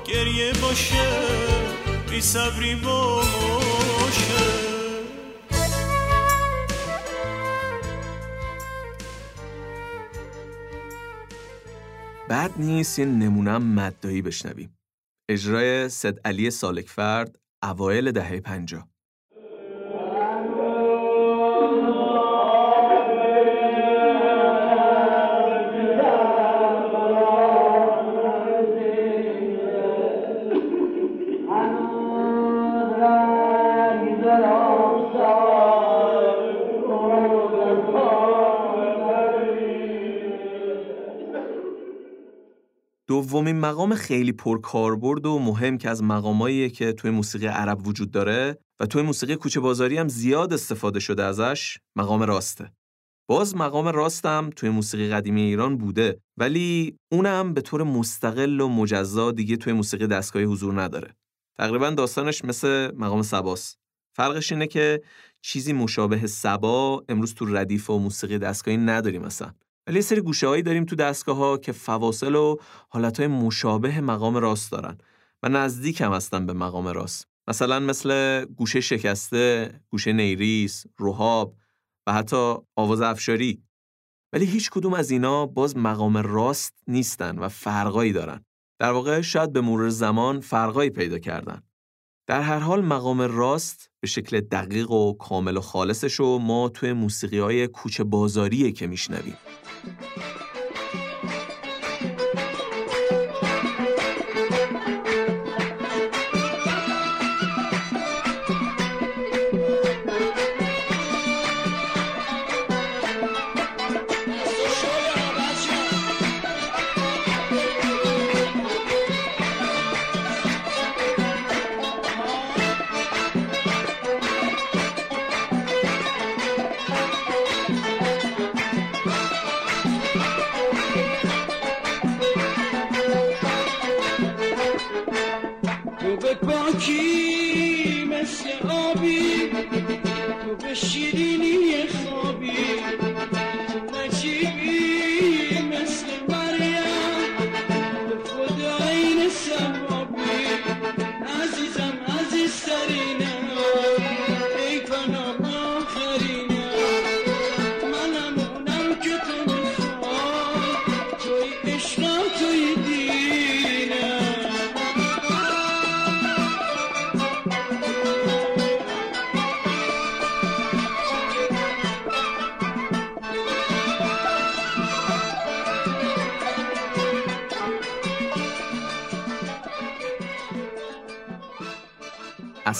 گریه باشه. بی صبری باشه بعد نیست یه نمونم مدایی بشنویم. اجرای سد علی سالکفرد اوایل دهه پنجاه. دومین مقام خیلی پرکاربرد و مهم که از مقاماییه که توی موسیقی عرب وجود داره و توی موسیقی کوچه بازاری هم زیاد استفاده شده ازش مقام راسته. باز مقام راستم توی موسیقی قدیمی ایران بوده ولی اونم به طور مستقل و مجزا دیگه توی موسیقی دستگاهی حضور نداره. تقریبا داستانش مثل مقام سباست. فرقش اینه که چیزی مشابه سبا امروز تو ردیف و موسیقی دستگاهی نداریم مثلا. ولی سری گوشه هایی داریم تو دستگاه ها که فواصل و حالت های مشابه مقام راست دارن و نزدیک هم هستن به مقام راست. مثلا مثل گوشه شکسته، گوشه نیریس، روحاب و حتی آواز افشاری. ولی هیچ کدوم از اینا باز مقام راست نیستن و فرقایی دارن. در واقع شاید به مرور زمان فرقایی پیدا کردن. در هر حال مقام راست به شکل دقیق و کامل و خالصش رو ما توی موسیقی های کوچه بازاریه که میشنویم. Thank <laughs> you.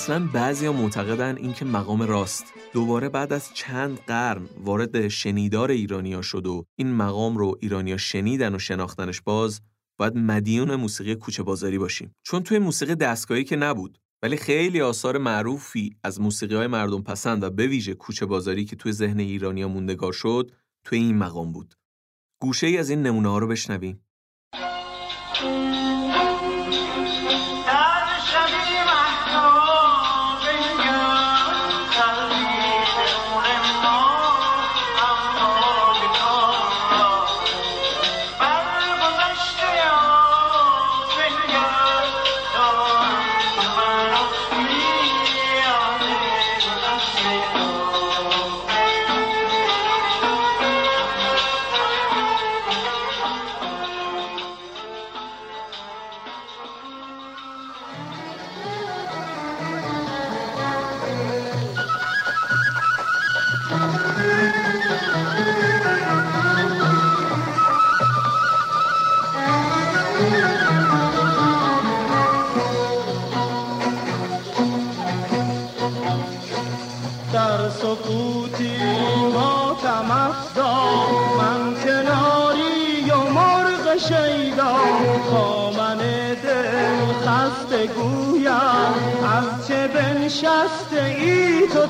اصلا بعضیا معتقدن اینکه مقام راست. دوباره بعد از چند قرن وارد شنیدار ایرانیا شد و این مقام رو ایرانیا شنیدن و شناختنش باز باید مدیون موسیقی کوچه بازاری باشیم. چون توی موسیقی دستگاهی که نبود ولی خیلی آثار معروفی از موسیقی های مردم پسند و به ویژه کوچه بازاری که توی ذهن ایرانیا موندگار شد توی این مقام بود. گوشه ای از این نمونه ها رو بشنویم.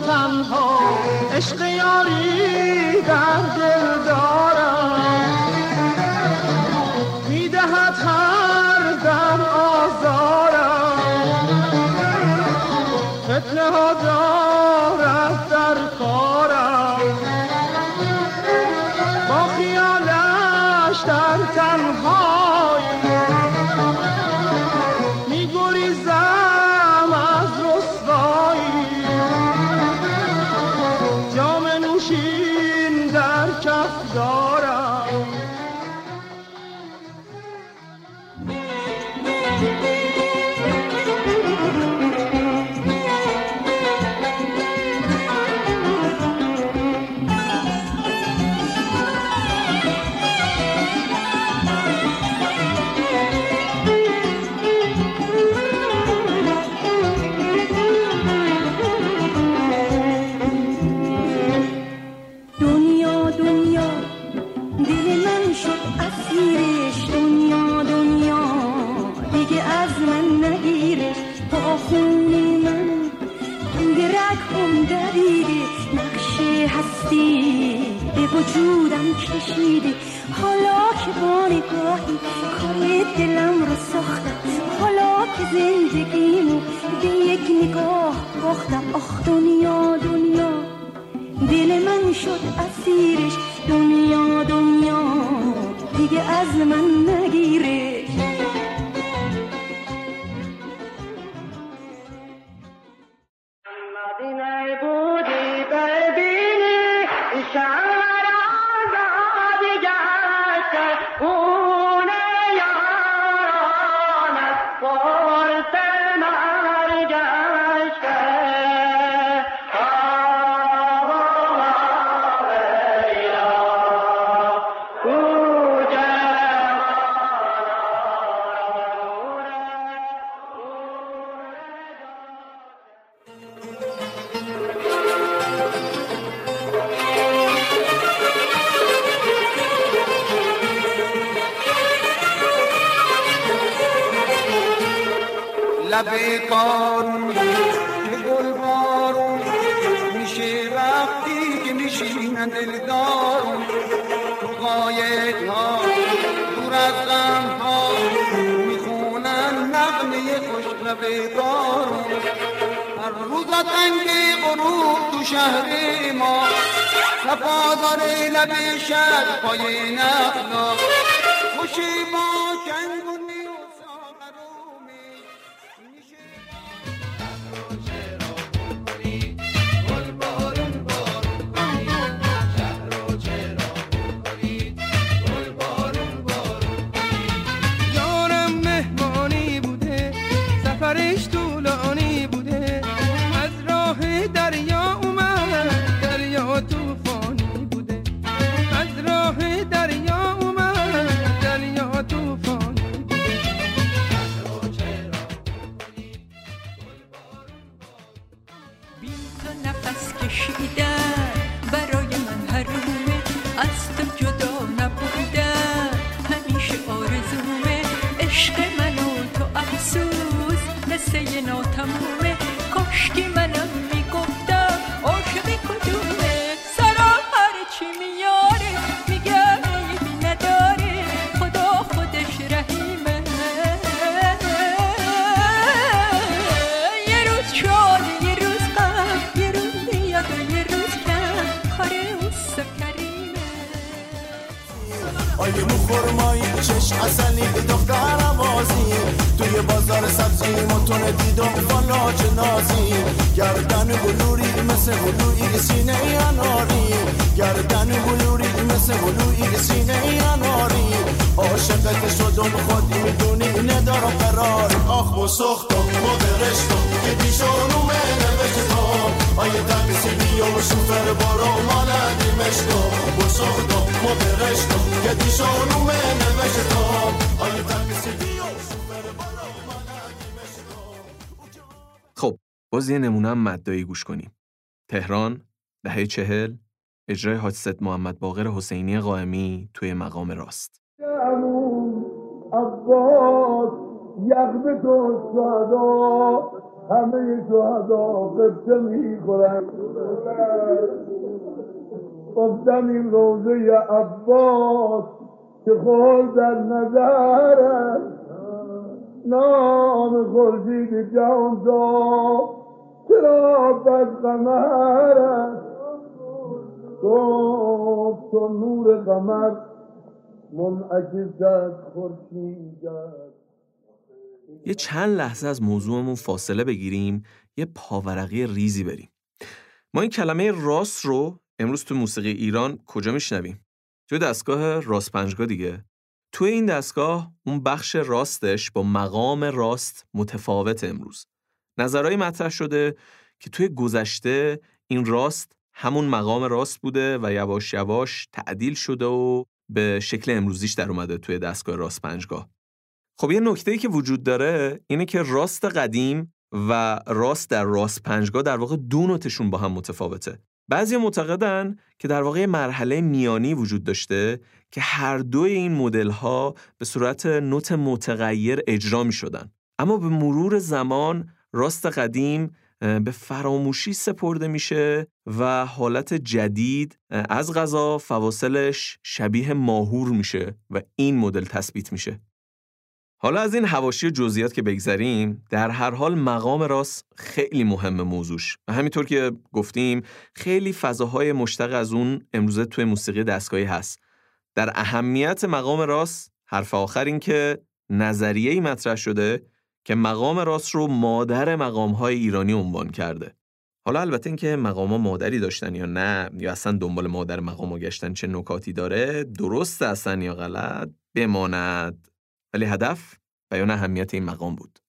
تنها عشق یاری تهران دهه چهل اجرای حاجست محمد باقر حسینی قائمی توی مقام راست. همه گفتم این روزه عباس که خود در نظر نام خورشید جهان دا چرا بد قمر گفت تو نور قمر منعکس از خورشید یه چند لحظه از موضوعمون فاصله بگیریم یه پاورقی ریزی بریم. ما این کلمه راست رو امروز تو موسیقی ایران کجا میشنویم؟ توی دستگاه راست پنجگاه دیگه. توی این دستگاه اون بخش راستش با مقام راست متفاوت امروز. نظرهای مطرح شده که توی گذشته این راست همون مقام راست بوده و یواش یواش تعدیل شده و به شکل امروزیش در اومده توی دستگاه راست پنجگاه خب یه نکته که وجود داره اینه که راست قدیم و راست در راست پنجگاه در واقع دو نوتشون با هم متفاوته. بعضی معتقدن که در واقع مرحله میانی وجود داشته که هر دوی این مدل ها به صورت نوت متغیر اجرا می شدن. اما به مرور زمان راست قدیم به فراموشی سپرده میشه و حالت جدید از غذا فواصلش شبیه ماهور میشه و این مدل تثبیت میشه. حالا از این هواشی جزئیات که بگذریم در هر حال مقام راست خیلی مهم موضوعش و همینطور که گفتیم خیلی فضاهای مشتق از اون امروزه توی موسیقی دستگاهی هست در اهمیت مقام راست حرف آخر این که نظریه مطرح شده که مقام راست رو مادر مقام های ایرانی عنوان کرده حالا البته اینکه مقام ها مادری داشتن یا نه یا اصلا دنبال مادر مقام گشتن چه نکاتی داره درست اصلا یا غلط بماند ولی هدف بیان اهمیت این مقام بود.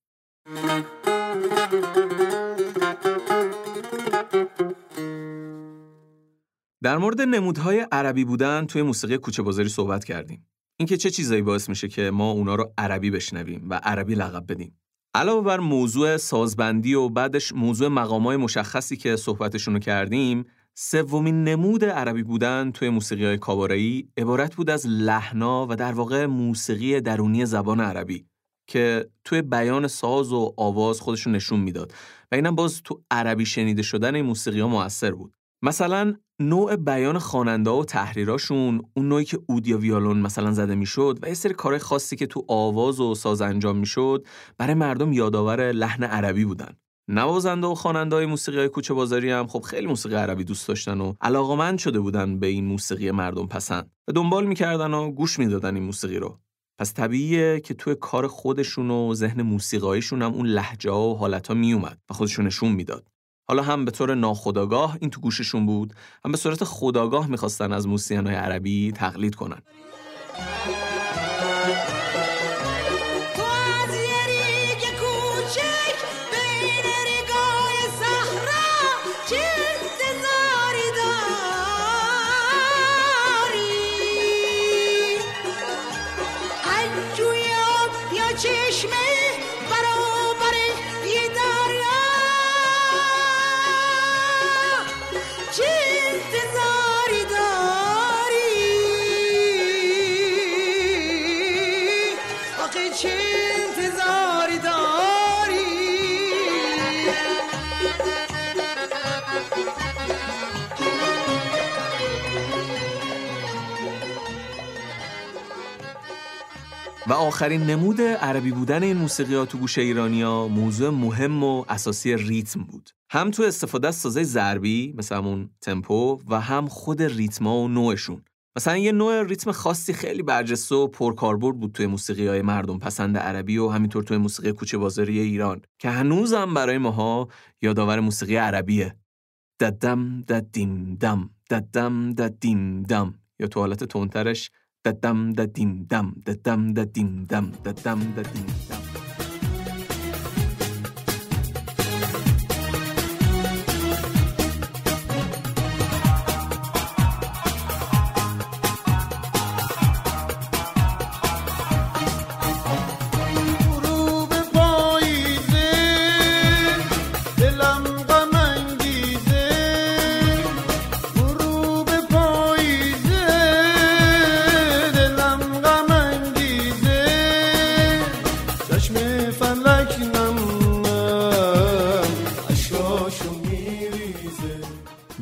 در مورد نمودهای عربی بودن توی موسیقی کوچه بازاری صحبت کردیم. اینکه چه چیزایی باعث میشه که ما اونا رو عربی بشنویم و عربی لقب بدیم. علاوه بر موضوع سازبندی و بعدش موضوع مقامای مشخصی که صحبتشون رو کردیم، سومین نمود عربی بودن توی موسیقی های کابارایی عبارت بود از لحنا و در واقع موسیقی درونی زبان عربی که توی بیان ساز و آواز خودشون نشون می‌داد. و اینم باز تو عربی شنیده شدن این موسیقی ها موثر بود. مثلا نوع بیان خواننده و تحریراشون اون نوعی که اود یا ویالون مثلا زده می‌شد و یه سری کار خاصی که تو آواز و ساز انجام می‌شد برای مردم یادآور لحن عربی بودن. نوازنده و خواننده های موسیقی های کوچه بازاری هم خب خیلی موسیقی عربی دوست داشتن و علاقمند شده بودن به این موسیقی مردم پسند و دنبال می‌کردن و گوش می‌دادن این موسیقی رو. پس طبیعیه که توی کار خودشون و ذهن موسیقایشون هم اون لحجه و حالت ها میومد و خودشون نشون می‌داد. حالا هم به طور ناخودآگاه این تو گوششون بود هم به صورت خداگاه می‌خواستن از موسیقین های عربی تقلید کنن. و آخرین نمود عربی بودن این موسیقی ها تو گوش ایرانیا موضوع مهم و اساسی ریتم بود. هم تو استفاده از سازه ضربی مثل همون تمپو و هم خود ریتما و نوعشون. مثلا یه نوع ریتم خاصی خیلی برجسته و پرکاربرد بود توی موسیقی های مردم پسند عربی و همینطور توی موسیقی کوچه بازاری ایران که هنوزم برای ماها یادآور موسیقی عربیه. ددم ددیم دم ددم ددیم دم یا تو حالت تونترش ددم ددیم دم ددم ددیم دم ددم ددیم دم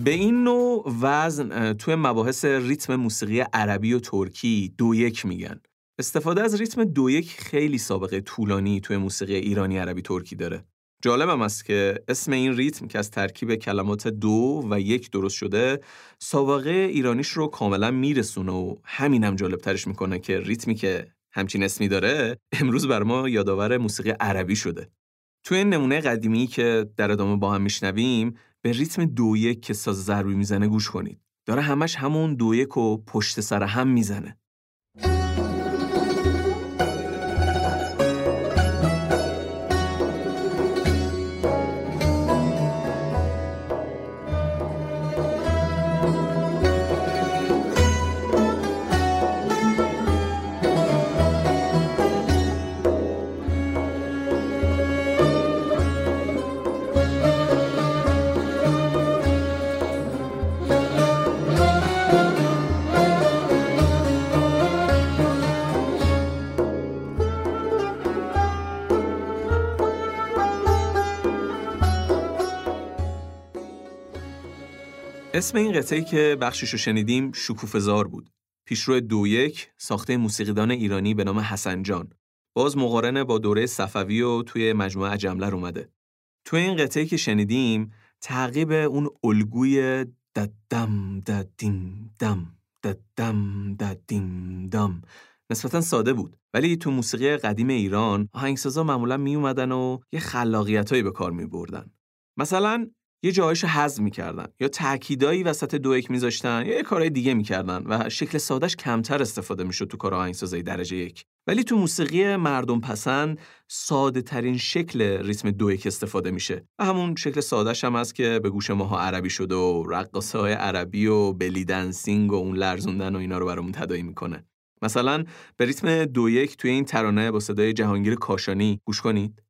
به این نوع وزن توی مباحث ریتم موسیقی عربی و ترکی دو یک میگن. استفاده از ریتم دو یک خیلی سابقه طولانی توی موسیقی ایرانی عربی ترکی داره. جالبم است که اسم این ریتم که از ترکیب کلمات دو و یک درست شده سابقه ایرانیش رو کاملا میرسونه و همینم جالب ترش می‌کنه که ریتمی که همچین اسمی داره امروز بر ما یادآور موسیقی عربی شده. توی این نمونه قدیمی که در ادامه با هم میشنویم به ریتم دو یک که ساز ضربی می‌زنه گوش کنید. داره همش همون دو یک و پشت سر هم می‌زنه. اسم این قطعه که بخشش رو شنیدیم شکوفزار بود. پیشرو دو یک ساخته موسیقیدان ایرانی به نام حسن جان. باز مقارنه با دوره صفوی و توی مجموعه عجملر اومده. توی این قطعه که شنیدیم تعقیب اون الگوی ددم ددیم دم ددم ددیم دم نسبتا ساده بود ولی تو موسیقی قدیم ایران آهنگسازا معمولا می اومدن و یه خلاقیتایی به کار می بردن. مثلا یه جایش حذف می‌کردن. یا تأکیدایی وسط دو یک میذاشتن یا یه کارهای دیگه می‌کردن و شکل سادش کمتر استفاده می‌شد تو کار آهنگسازی درجه یک. ولی تو موسیقی مردم پسند ساده ترین شکل ریتم دو یک استفاده میشه و همون شکل سادش هم هست که به گوش ماها عربی شده و رقصه های عربی و بلی دنسینگ و اون لرزوندن و اینا رو برامون تداعی می‌کنه. مثلا به ریتم دو یک توی این ترانه با صدای جهانگیر کاشانی گوش کنید.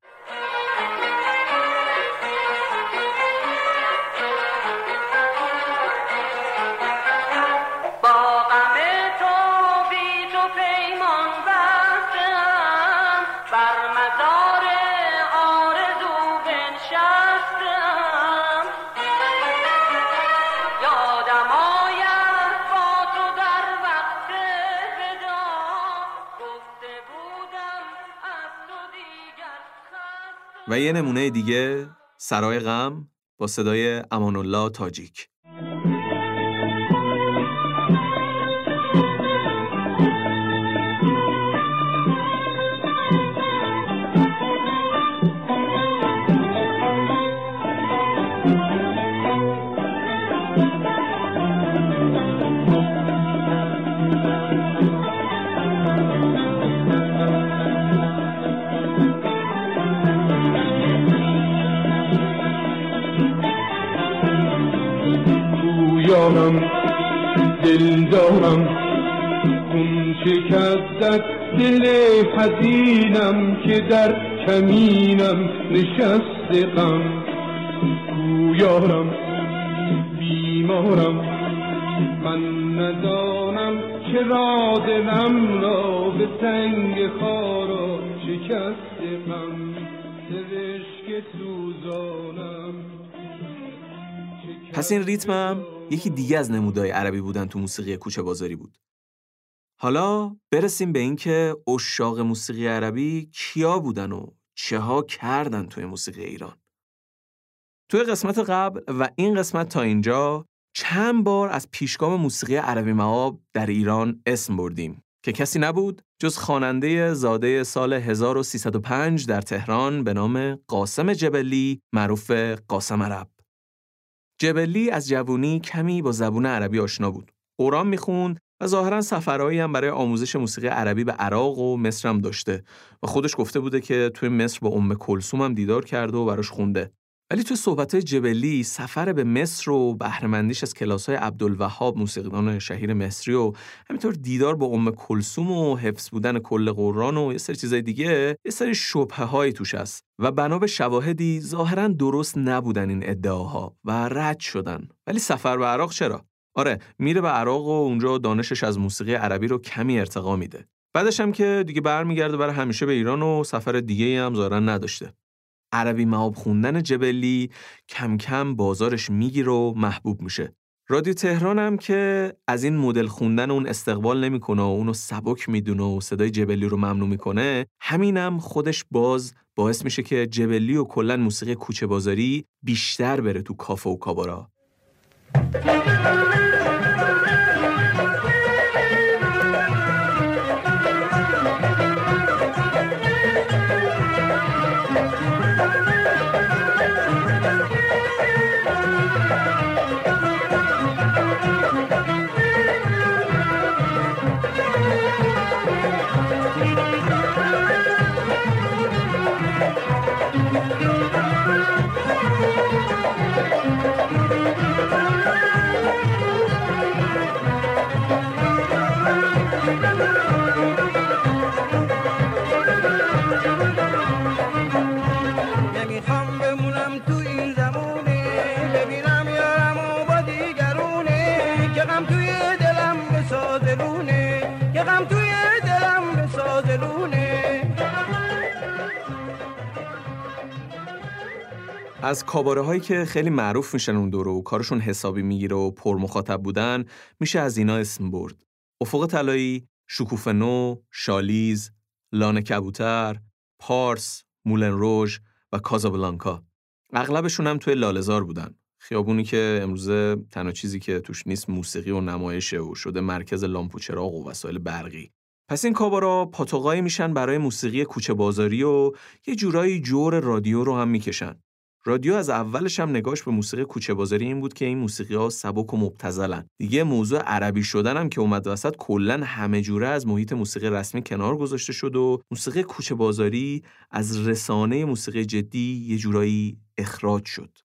و یه نمونه دیگه سرای غم با صدای امان الله تاجیک. دلدارم خون شکستت دل حزینم که در کمینم نشسته غم. گویارم بیمارم. من ندانم چرا دلم را به سنگ خارا شکسته غم. سرشک سوزانم. پس این ریتم هم یکی دیگه از نمودهای عربی بودن تو موسیقی کوچه بازاری بود. حالا برسیم به اینکه اشاق موسیقی عربی کیا بودن و چه ها کردن توی موسیقی ایران. توی قسمت قبل و این قسمت تا اینجا چند بار از پیشگام موسیقی عربی معاب در ایران اسم بردیم که کسی نبود جز خواننده زاده سال 1305 در تهران به نام قاسم جبلی معروف قاسم عرب. جبلی از جوونی کمی با زبون عربی آشنا بود. قرآن می‌خوند و ظاهرا سفرهایی هم برای آموزش موسیقی عربی به عراق و مصر هم داشته و خودش گفته بوده که توی مصر با ام کلثوم هم دیدار کرده و براش خونده. ولی تو صحبت جبلی سفر به مصر و بهرهمندیش از کلاس‌های عبدالوهاب موسیقیدان شهیر مصری و همینطور دیدار با ام کلثوم و حفظ بودن کل قرآن و یه سری چیزای دیگه یه سری شبهه‌هایی توش هست و بنا به شواهدی ظاهرا درست نبودن این ادعاها و رد شدن. ولی سفر به عراق چرا؟ آره میره به عراق و اونجا دانشش از موسیقی عربی رو کمی ارتقا میده. بعدش هم که دیگه برمیگرده برای همیشه به ایران و سفر دیگه هم ظاهرا نداشته. عربی معاب خوندن جبلی کم کم بازارش می‌گیره و محبوب میشه. رادیو تهران هم که از این مدل خوندن اون استقبال نمی‌کنه و اونو سبک می‌دونه و صدای جبلی رو ممنوع می‌کنه همینم خودش باز باعث میشه که جبلی و کلا موسیقی کوچه بازاری بیشتر بره تو کافه و کابارا از کاباره هایی که خیلی معروف میشن اون دورو و کارشون حسابی می‌گیره و پر مخاطب بودن میشه از اینا اسم برد. افق طلایی، شکوف نو، شالیز، لانه کبوتر، پارس، مولن روژ و کازابلانکا. اغلبشون هم توی لالزار بودن. خیابونی که امروزه تنها چیزی که توش نیست موسیقی و نمایشه و شده مرکز لامپ و چراغ و وسایل برقی. پس این کابارا پاتوقایی میشن برای موسیقی کوچه بازاری و یه جورایی جور رادیو رو هم می‌کشن. رادیو از اولش هم نگاش به موسیقی کوچه بازاری این بود که این موسیقی ها سبک و مبتذلن. دیگه موضوع عربی شدن هم که اومد وسط کلا همه جوره از محیط موسیقی رسمی کنار گذاشته شد و موسیقی کوچه بازاری از رسانه موسیقی جدی یه جورایی اخراج شد.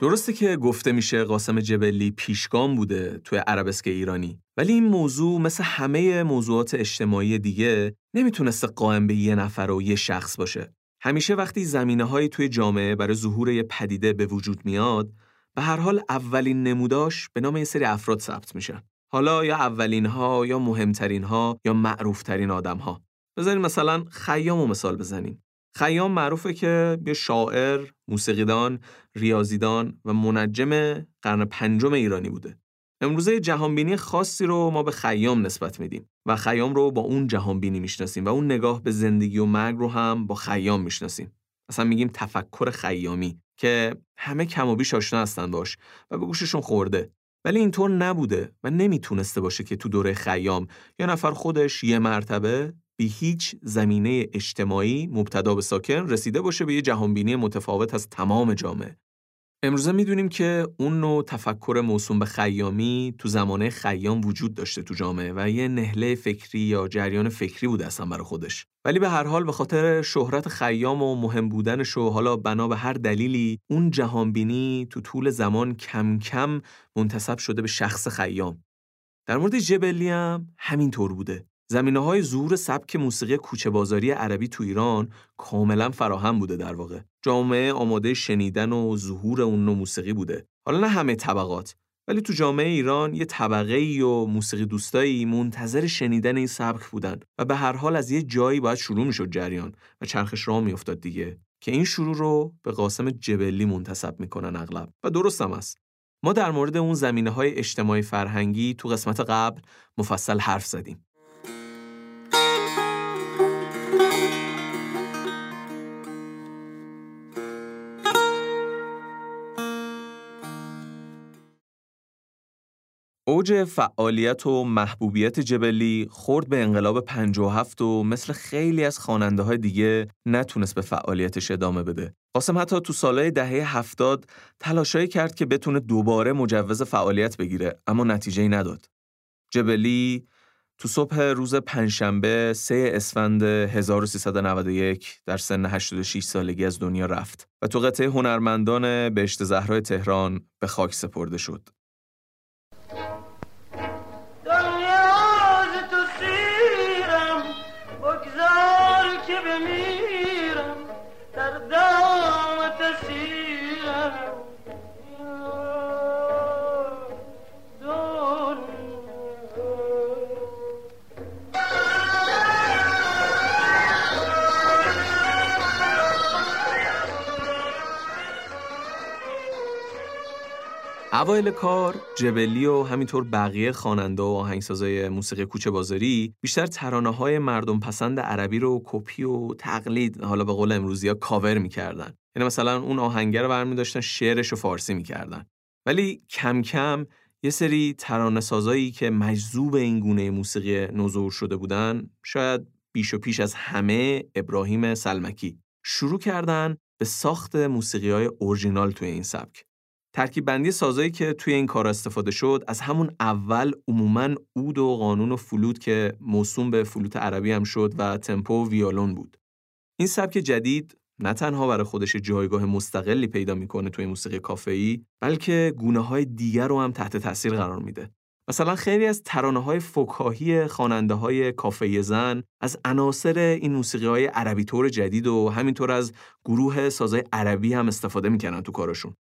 درسته که گفته میشه قاسم جبلی پیشگام بوده توی عربسک ایرانی ولی این موضوع مثل همه موضوعات اجتماعی دیگه نمی‌تونسته قائم به یه نفر و یه شخص باشه. همیشه وقتی زمینه هایی توی جامعه برای ظهور یه پدیده به وجود میاد به هر حال اولین نموداش به نام یه سری افراد ثبت میشن حالا یا اولین ها یا مهمترین ها یا معروفترین آدم ها بذارین مثلا خیامو مثال بزنیم. خیام معروفه که یه شاعر، موسیقیدان، ریاضیدان و منجم قرن پنجم ایرانی بوده. امروزه جهانبینی خاصی رو ما به خیام نسبت میدیم و خیام رو با اون جهانبینی می‌شناسیم و اون نگاه به زندگی و مرگ رو هم با خیام می‌شناسیم. اصلا میگیم تفکر خیامی که همه کم و بیش آشنا هستن باش و به گوششون خورده. ولی اینطور نبوده و نمی‌تونسته باشه که تو دوره خیام یا نفر خودش یه مرتبه بی هیچ زمینه اجتماعی مبتدا به ساکن رسیده باشه به یه جهانبینی متفاوت از تمام جامعه. امروزه می‌دونیم که اون نوع تفکر موسوم به خیامی تو زمانه خیام وجود داشته تو جامعه و یه نهله فکری یا جریان فکری بود اصلا برای خودش. ولی به هر حال به خاطر شهرت خیام و مهم بودنش و حالا بنا به هر دلیلی اون جهانبینی تو طول زمان کم کم منتصب شده به شخص خیام. در مورد جبلی هم همینطور بوده. زمینه های ظهور سبک موسیقی کوچه بازاری عربی تو ایران کاملا فراهم بوده در واقع. جامعه آماده شنیدن و ظهور اون نوع موسیقی بوده. حالا نه همه طبقات ولی تو جامعه ایران یه طبقه ای و موسیقی دوستایی منتظر شنیدن این سبک بودن و به هر حال از یه جایی باید شروع می‌شد جریان و چرخش راه میافتاد دیگه که این شروع رو به قاسم جبلی منتسب می‌کنن اغلب و درستم است. ما در مورد اون زمینه های اجتماعی فرهنگی تو قسمت قبل مفصل حرف زدیم. اوج فعالیت و محبوبیت جبلی خورد به انقلاب 57 و مثل خیلی از خواننده های دیگه نتونست به فعالیتش ادامه بده. قاسم حتی تو سالهای دهه 70 تلاشایی کرد که بتونه دوباره مجوز فعالیت بگیره اما نتیجه نداد. جبلی تو صبح روز پنجشنبه 3 اسفند 1391 در سن 86 سالگی از دنیا رفت و تو قطعه هنرمندان بهشت زهرای تهران به خاک سپرده شد. اوایل کار جبلی و همینطور بقیه خواننده و آهنگسازای موسیقی کوچه بازاری بیشتر ترانه های مردم پسند عربی رو کپی و تقلید حالا به قول امروزی ها کاور می‌کردن. یعنی مثلا اون آهنگر رو برمی داشتن شعرش رو فارسی می‌کردن. ولی کم کم یه سری ترانه سازایی که مجذوب این گونه موسیقی نزور شده بودن شاید بیش و پیش از همه ابراهیم سلمکی. شروع کردن به ساخت موسیقی های اورجینال توی این سبک. ترکیب بندی سازایی که توی این کار استفاده شد از همون اول عموماً اود و قانون و فلوت که موسوم به فلوت عربی هم شد و تمپو و ویولون بود. این سبک جدید نه تنها برای خودش جایگاه مستقلی پیدا می‌کنه توی موسیقی کافه‌ای بلکه گونه های دیگر رو هم تحت تاثیر قرار میده. مثلا خیلی از ترانه های فکاهی خواننده های کافه زن از عناصر این موسیقی های عربی طور جدید و همینطور از گروه سازای عربی هم استفاده می‌کنن تو کارشون.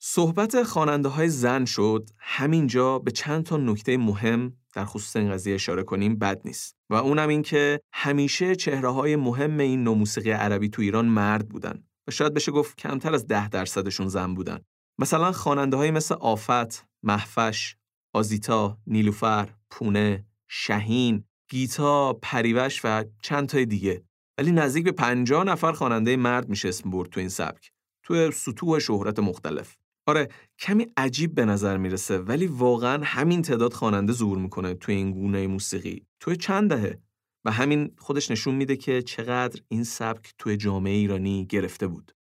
صحبت خواننده های زن شد همینجا به چند تا نکته مهم در خصوص این قضیه اشاره کنیم بد نیست. و اونم این که همیشه چهره های مهم این نو موسیقی عربی تو ایران مرد بودن و شاید بشه گفت کمتر از ده درصدشون زن بودن. مثلا خواننده های مثل آفت، محفش، آزیتا، نیلوفر، پونه، شهین، گیتا، پریوش و چند تای دیگه. ولی نزدیک به 50 نفر خواننده مرد میشه اسم برد تو این سبک. تو سطوح شهرت مختلف. آره کمی عجیب به نظر می‌رسه ولی واقعا همین تعداد خواننده ظهور می‌کنه توی این گونه موسیقی. توی چند دهه. و همین خودش نشون میده که چقدر این سبک توی جامعه ایرانی گرفته بود.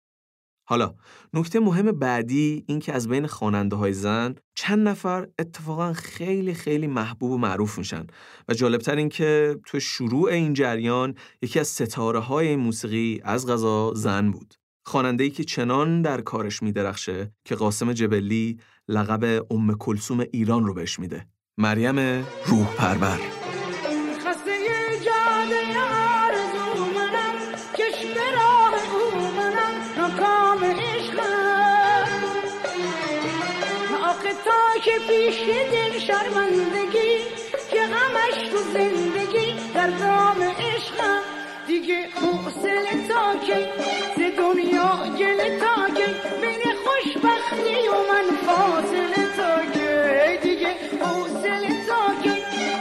حالا نکته مهم بعدی این که از بین خواننده های زن چند نفر اتفاقا خیلی خیلی محبوب و معروف میشن. و جالبتر این که تو شروع این جریان یکی از ستاره های موسیقی از غذا زن بود. ای که چنان در کارش میدرخشه که قاسم جبلی لقب ام کلسوم ایران رو بهش میده. مریم روح تا که پیش دل شرمندگی که غمش تو زندگی در دام عشقم دیگه حوصله تا که ز دنیا گله تا که بین خوشبختی و من فاصله تا که دیگه حوصله تا که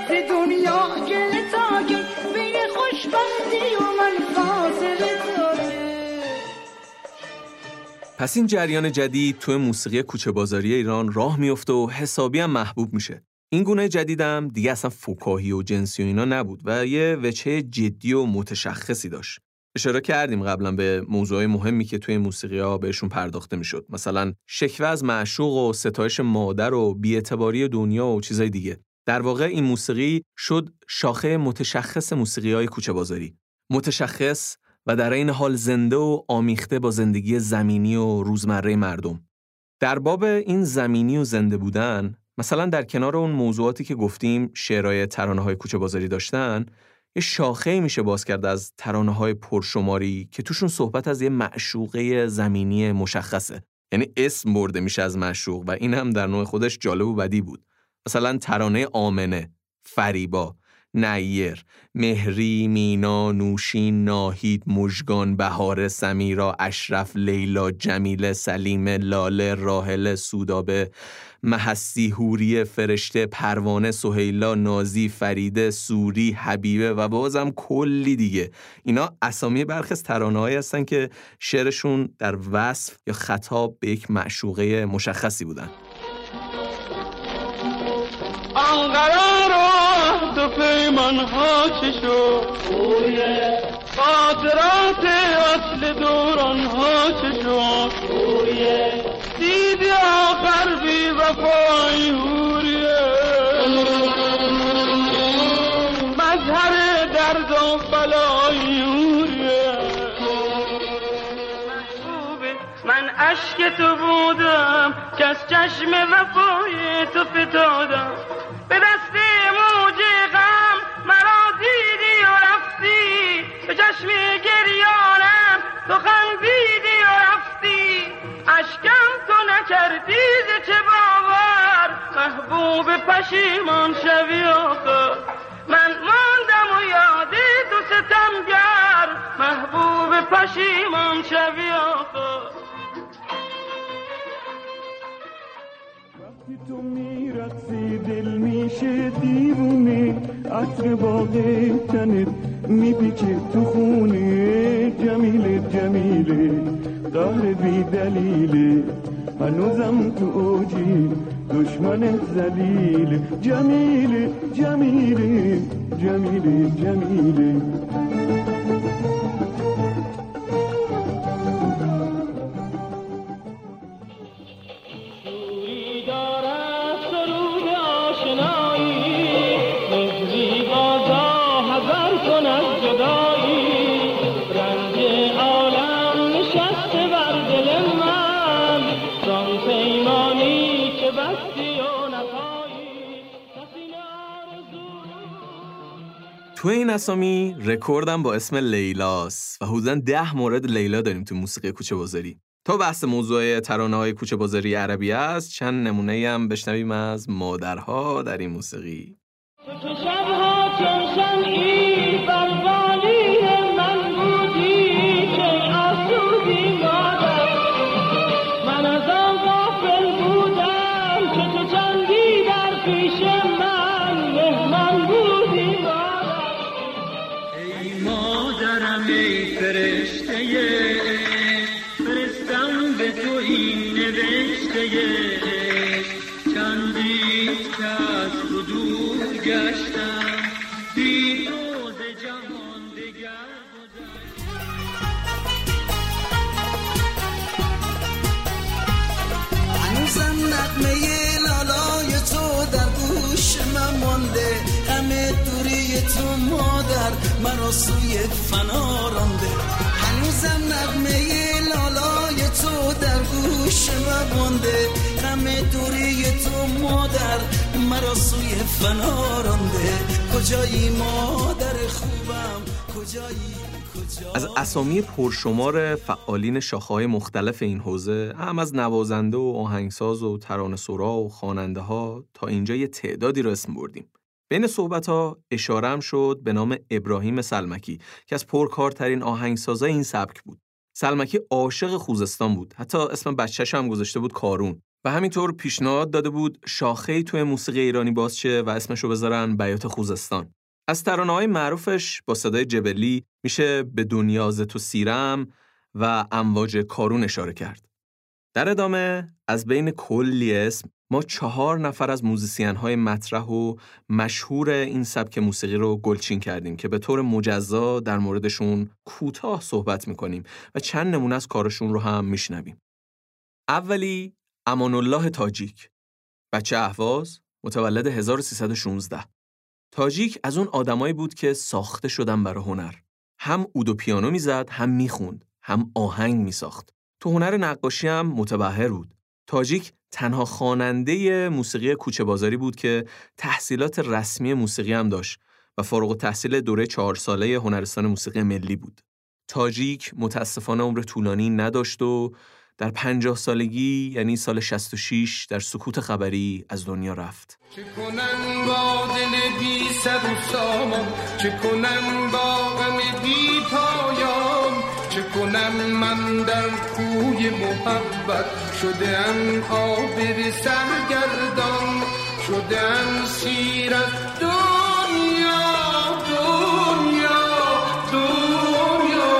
ز دنیا گله تا که بین خوشبختی و من فاصله تا پس این جریان جدید توی موسیقی کوچه بازاری ایران راه میفته و حسابی هم محبوب میشه. این گونه جدیدم دیگه اصلا فکاهی و جنسی و اینا نبود و یه وچه جدی و متشخصی داشت. اشاره کردیم قبلا به موضوعی مهمی که توی موسیقی ها بهشون پرداخته می‌شد. مثلا شکوه از معشوق و ستایش مادر و بیعتباری دنیا و چیزای دیگه. در واقع این موسیقی شد شاخه متشخص موسیقی های کوچه بازاری. متشخص و در این حال زنده و آمیخته با زندگی زمینی و روزمره مردم. در باب این زمینی و زنده بودن مثلا در کنار اون موضوعاتی که گفتیم شعرهای ترانه های کوچه بازاری داشتن یه شاخه میشه باز کرد از ترانه های پرشماری که توشون صحبت از یه معشوقه زمینی مشخصه. یعنی اسم برده میشه از معشوق و این هم در نوع خودش جالب و بدی بود. مثلا ترانه آمنه فریبا. نیر، مهری، مینا، نوشین، ناهید، مژگان، بهار، سمیرا، اشرف، لیلا، جمیله، سلیم، لاله، راهله، سودابه، محسی، هوری، فرشته، پروانه، سهیلا، نازی، فریده، سوری، حبیبه و بازم کلی دیگه. اینا اسامی برخی از ترانه هستن که شعرشون در وصف یا خطاب به یک معشوقه مشخصی بودن. و پیمان ها چه شد؟ خاطرات اصل دوران ها چه شد؟ دیدی آخر بی وفای هوریه مظهر درد و بلای هوریه من عشق تو بودم که از چشم وفای تو فتادم. به دست موج غم مرا دیدی و رفتی به چشم گریانم تو خندیدی و رفتی. اشکم تو نکردی ز چه باور؟ محبوب پشیمان شوی آخر. من ماندم و یاد تو ستمگر. محبوب پشیمان شوی آخر. وقتی تو میرقصی دل میشه دیوونه. عطر باغ تنت میپیچه تو خونه. جمیله جمیله قهر بی دلیله هنوزم تو اوجی دشمن زلیل. جمیله جمیله جمیله جمیله اسامی رکوردم با اسم لیلاس و حدودا ده مورد لیلا داریم تو موسیقی کوچه بازاری. تا بحث موضوع ترانه های کوچه بازاری عربی است چند نمونه هم بشنویم از مادرها در این موسیقی. سوی فنا رانده هنوزم نقمه لالای تو در گوش من مانده. همه دوری تو مادر مرا سوی فنا رانده کجایی مادر خوبم؟ کجایی از اسامی پرشمار فعالین شاخه‌های مختلف این حوزه هم از نوازنده و آهنگساز و ترانه سرا و خواننده ها تا اینجا یه تعدادی رو اسم بردیم. بین صحبت ها اشاره هم شد به نام ابراهیم سلمکی که از پرکارترین آهنگسازای این سبک بود. سلمکی عاشق خوزستان بود. حتی اسم بچهش هم گذاشته بود کارون. و همینطور پیشنهاد داده بود شاخه‌ای توی موسیقی ایرانی باز شه و اسمشو بذارن بیات خوزستان. از ترانه های معروفش با صدای جبلی میشه به دنیا ز تو سیرم و امواج کارون اشاره کرد. در ادامه از بین کلی اسم ما چهار نفر از موزیسین های مطرح و مشهور این سبک موسیقی رو گلچین کردیم که به طور مجزا در موردشون کوتاه صحبت می‌کنیم و چند نمونه از کارشون رو هم میشنویم. اولی امان الله تاجیک بچه اهواز متولد 1316 تاجیک از اون آدمایی بود که ساخته شدن برای هنر. هم اود و پیانو می‌زد، هم می‌خوند، هم آهنگ میساخت. تو هنر نقاشی هم متبهر بود. تاجیک تنها خواننده موسیقی کوچه بازاری بود که تحصیلات رسمی موسیقی هم داشت و فارغ التحصیل دوره چهار ساله هنرستان موسیقی ملی بود. تاجیک متاسفانه عمر طولانی نداشت و در پنجاه سالگی یعنی سال 66 در سکوت خبری از دنیا رفت. چه کنن با دل بی سر و چه کنن چه کنن من در کوی محبت. شده ام آبر سرگردان. شده ام سیر از دنیا دنیا دنیا.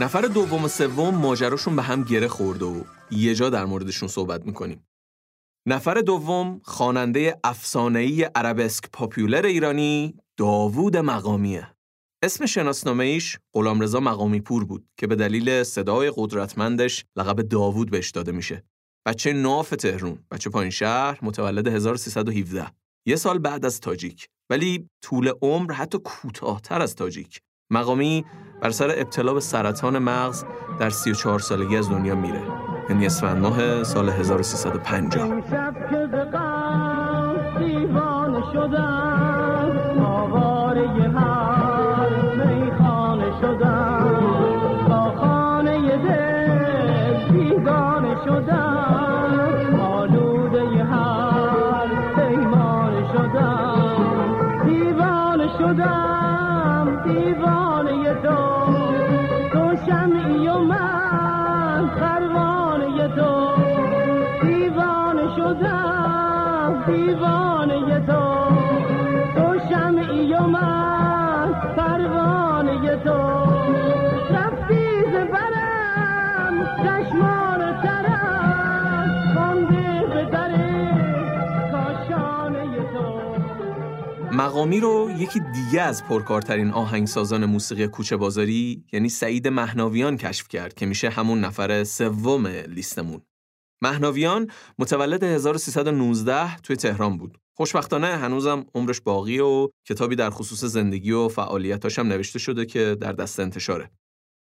نفر دوم و سوم ماجراشون به هم گره خورده و یه جا در موردشون صحبت می‌کنیم. نفر دوم خواننده افسانه‌ای عربسک پاپیولر ایرانی داوود مقامیه. اسم شناسنامه ایش غلامرضا مقامی پور بود که به دلیل صدای قدرتمندش لقب داوود بهش داده میشه. بچه ناف تهرون، بچه پایین شهر، متولد 1317. یه سال بعد از تاجیک ولی طول عمر حتی کوتاهتر از تاجیک. مقامی بر سر ابتلا به سرطان مغز در 34 سالگی از دنیا میره. یعنی اسفند ماه سال 1350. شب که به غم دیوانه شدم آواره هر مقامی رو یکی دیگه از پرکارترین آهنگسازان موسیقی کوچه بازاری یعنی سعید مهناویان کشف کرد که میشه همون نفر سوم لیستمون. مهناویان متولد 1319 توی تهران بود. خوشبختانه هنوزم عمرش باقی و کتابی در خصوص زندگی و فعالیتاش هم نوشته شده که در دست انتشاره.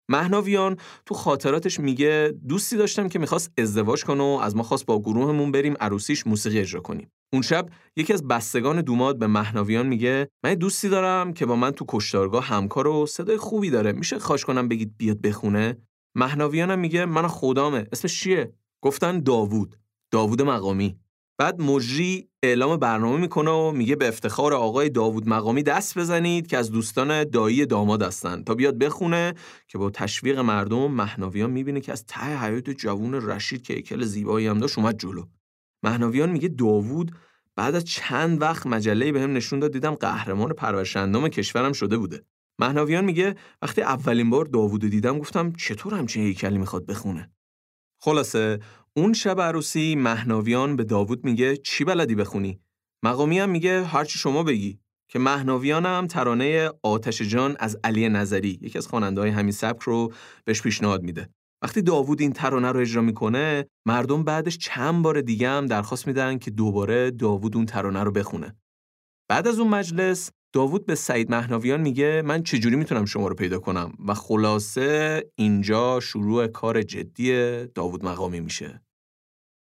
مهناویان تو خاطراتش میگه دوستی داشتم که می‌خواست ازدواج کنه و از ما خواست با گروهمون بریم عروسیش موسیقی اجرا کنیم. اون شب یکی از بستگان دوماد به مهناویان میگه من دوستی دارم که با من تو کشتارگاه همکار و صدای خوبی داره. میشه خواهش کنم بگید بیاد بخونه؟ مهناویانم میگه من خدامه. اسمش چیه؟ گفتن داوود. داوود مقامی. بعد مجری اعلام برنامه می‌کنه و میگه به افتخار آقای داوود مقامی دست بزنید که از دوستان دایی داماد هستن. تا بیاد بخونه که با تشویق مردم مهناویان می‌بینه که از ته حیات جوون رشید که هیکل زیبایی هم داشت اومد جلو. مهناویان میگه داوود بعد از چند وقت مجله بهم نشون داد دیدم قهرمان پرورشندام کشورم شده بوده. مهناویان میگه وقتی اولین بار داوودو دیدم گفتم چطور همچین هیکلی می‌خواد بخونه؟ خلاصه اون شب عروسی مهناویان به داوود میگه چی بلدی بخونی؟ مقامی هم میگه هرچی شما بگی. که مهناویان هم ترانه آتش جان از علی نظری یکی از خواننده‌های همین سبک رو بهش پیشنهاد میده. وقتی داوود این ترانه رو اجرا می‌کنه مردم بعدش چند بار دیگه هم درخواست میدن که دوباره داوود اون ترانه رو بخونه. بعد از اون مجلس داوود به سعید مهناویان میگه من چجوری می‌تونم شما رو پیدا کنم؟ و خلاصه اینجا شروع کار جدی داوود مقامی میشه.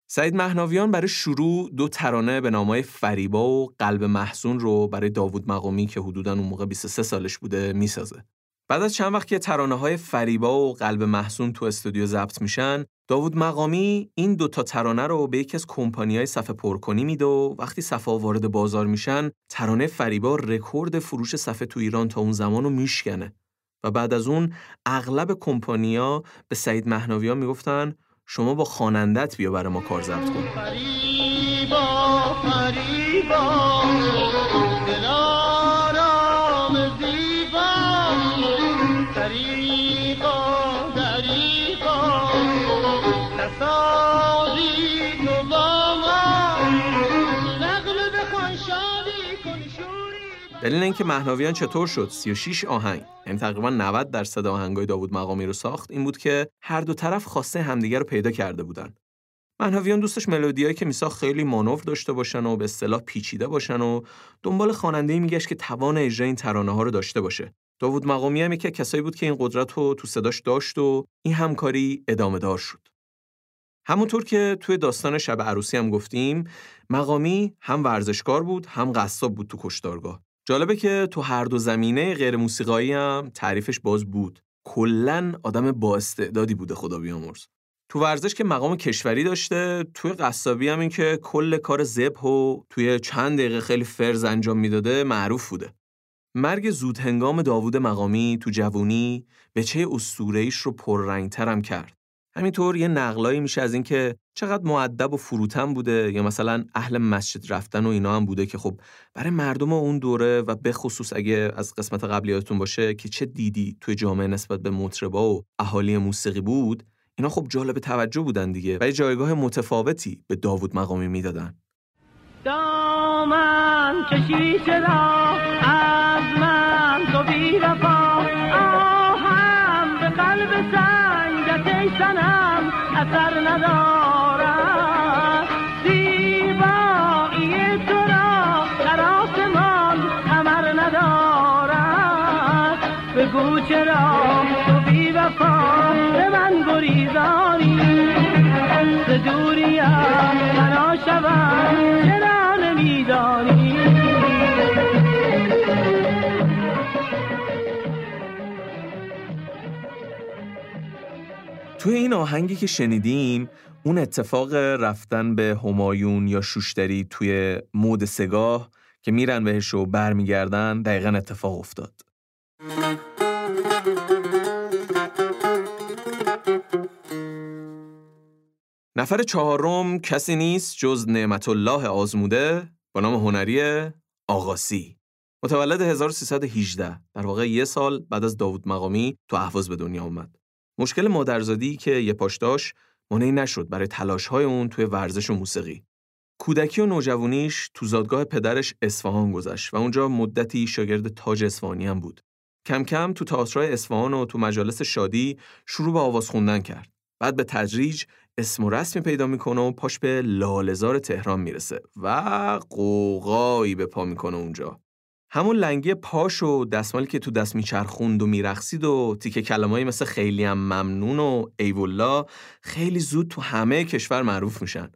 سعید مهناویان برای شروع دو ترانه به نامهای فریبا و قلب محسون رو برای داوود مقامی که حدوداً اون موقع 23 سالش بوده می‌سازه. بعد از چند وقت که ترانه های فریبا و قلب محسون تو استودیو ضبط میشن داوود مقامی این دوتا ترانه رو به یکی از کمپانی‌های صفحه پرکنی میده و وقتی صفحه وارد بازار میشن ترانه فریبا رکورد فروش صفحه تو ایران تا اون زمان رو میشکنه. و بعد از اون اغلب کمپانیا به سعید مهناویان می‌گفتن شما با خوانندت بیا برای ما کار ضبط کن. فریبا فریبا. دلیل اینکه مهناویان چطور شد؟ 36 آهنگ. یعنی تقریبا 90 درصد آهنگای داوود مقامی رو ساخت این بود که هر دو طرف خواسته همدیگه رو پیدا کرده بودن. مهناویان دوستش ملودیایی که میساخت خیلی مانور داشته باشن و به اصطلاح پیچیده باشن و دنبال خواننده‌ای میگشت که توان اجرای این ترانه ها رو داشته باشه. داوود مقامی هم از کسایی بود که این قدرت رو تو صداش داشت و این همکاری ادامه دار شد. همونطور که توی داستان شب عروسی هم گفتیم مقامی هم ورزشکار بود هم قصاب بود تو کشتارگاه. جالبه که تو هر دو زمینه غیر موسیقایی هم تعریفش باز بود. کلا آدم با استعدادی بوده خدا بیامرز. تو ورزش که مقام کشوری داشته توی قصابی هم این که کل کار زبح و توی چند دقیقه خیلی فرز انجام می‌داده معروف بوده. مرگ زود هنگام داوود مقامی تو جوونی به چه اسطوره‌ایش رو پررنگتر هم کرد. همینطور یه نقلایی میشه از اینکه چقدر معدب و فروتن بوده یا مثلا اهل مسجد رفتن و اینا هم بوده که خب برای مردم اون دوره و به خصوص اگه از قسمت قبلیاتون باشه که چه دیدی توی جامعه نسبت به مطربا و اهالی موسیقی بود اینا خب جالب توجه بودن دیگه و یه جایگاه متفاوتی به داوود مقامی می‌دادن. دامن از من تو بی آهم به قلب سنگت سنم اثر ندارد زیبایی تو را در آسمان کمر ندارد بگو چرا تو بی وفا به من گریزانی. ز دوریم فنا شوم چرا نمیدانی؟ توی این آهنگی که شنیدیم اون اتفاق رفتن به همایون یا شوشتری توی مود سگاه که میرن بهش و برمیگردن دقیقا اتفاق افتاد. نفر چهارم کسی نیست جز نعمت الله آزموده با نام هنری آقاسی متولد 1318 در واقع یه سال بعد از داوود مقامی تو اهواز به دنیا اومد. مشکل مادرزادی که یه پاش داشت مانعی نشد برای تلاش‌های اون توی ورزش و موسیقی کودکی و نوجوانیش تو زادگاه پدرش اصفهان گذشت و اونجا مدتی شاگرد تاج اصفهانی هم بود. کم کم تو تئاترای اصفهان و تو مجالس شادی شروع به آواز خوندن کرد. بعد به تدریج اسم و رسمی پیدا می‌کنه و پاش به لالزار تهران می‌رسه و قوقایی به پا می‌کنه اونجا. همون لنگی پاش و دستمالی که تو دست میچرخوند و میرخسید و تیکه کلمایی مثل خیلی هم ممنون و ایوالله خیلی زود تو همه کشور معروف میشن.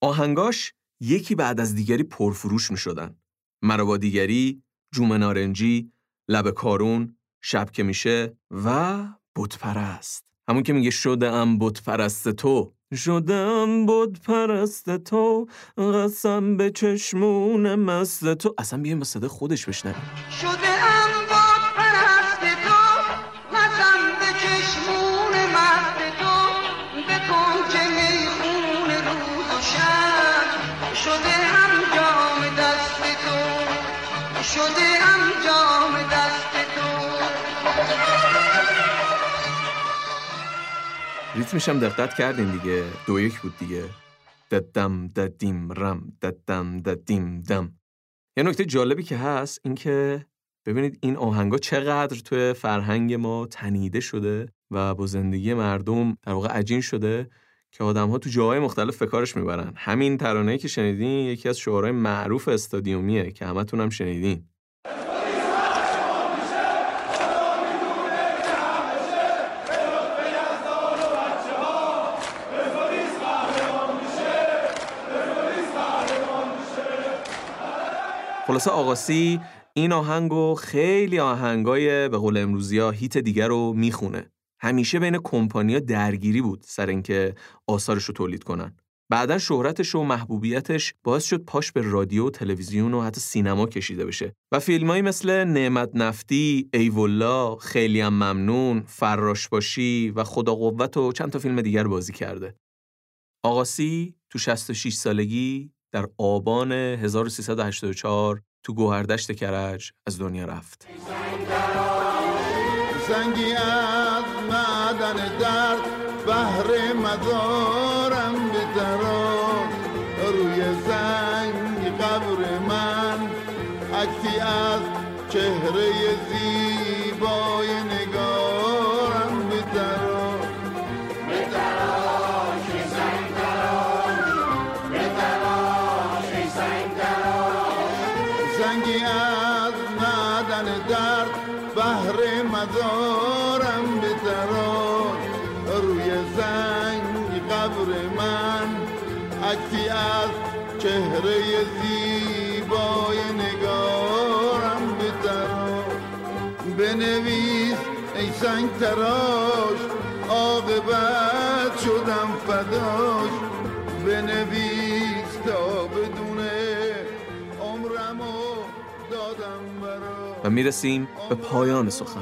آهنگاش یکی بعد از دیگری پرفروش می شدن. مرا دیگری، جوم نارنجی، لب کارون، شب که میشه و بت پرست. همون که میگه شده ام بت پرست تو. ام بت پرست تو قسم به چشمون مست تو. اصلا بیایم با صدا خودش بشنویم. شده ریتمش هم دقت کردین دیگه. دو یک بود دیگه. ددم ددیم رم ددم ددیم دم. یه نکته جالبی که هست این که ببینید این آهنگا چقدر توی فرهنگ ما تنیده شده و با زندگی مردم در واقع عجین شده که آدم ها تو جاهای مختلف فکارش می‌برن. همین ترانه‌ای که شنیدین یکی از شعارهای معروف استادیومیه که همتون هم شنیدین. خلاصه آقاسی این آهنگو خیلی آهنگای به قول امروزی ها هیت دیگر رو می‌خونه. همیشه بین کمپانیا درگیری بود سر اینکه آثارش رو تولید کنن. بعدا شهرتش و محبوبیتش باعث شد پاش به رادیو و تلویزیون و حتی سینما کشیده بشه و فیلمایی مثل نعمت نفتی، ایولا، خیلی هم ممنون، فراش باشی و خدا قوت و چند تا فیلم دیگر بازی کرده. آقاسی تو 66 سالگی در آبان 1384 تو گوهردشت کرج از دنیا رفت. زنگی از معدن درد بهر مدارم بتران روی زنگ قبر من عکسی از چهره زیبای ای سنگ تراش عاقبت شدم فداش بنویس تا بدونه عمرمو دادم برا و می‌رسیم به پایان سخن.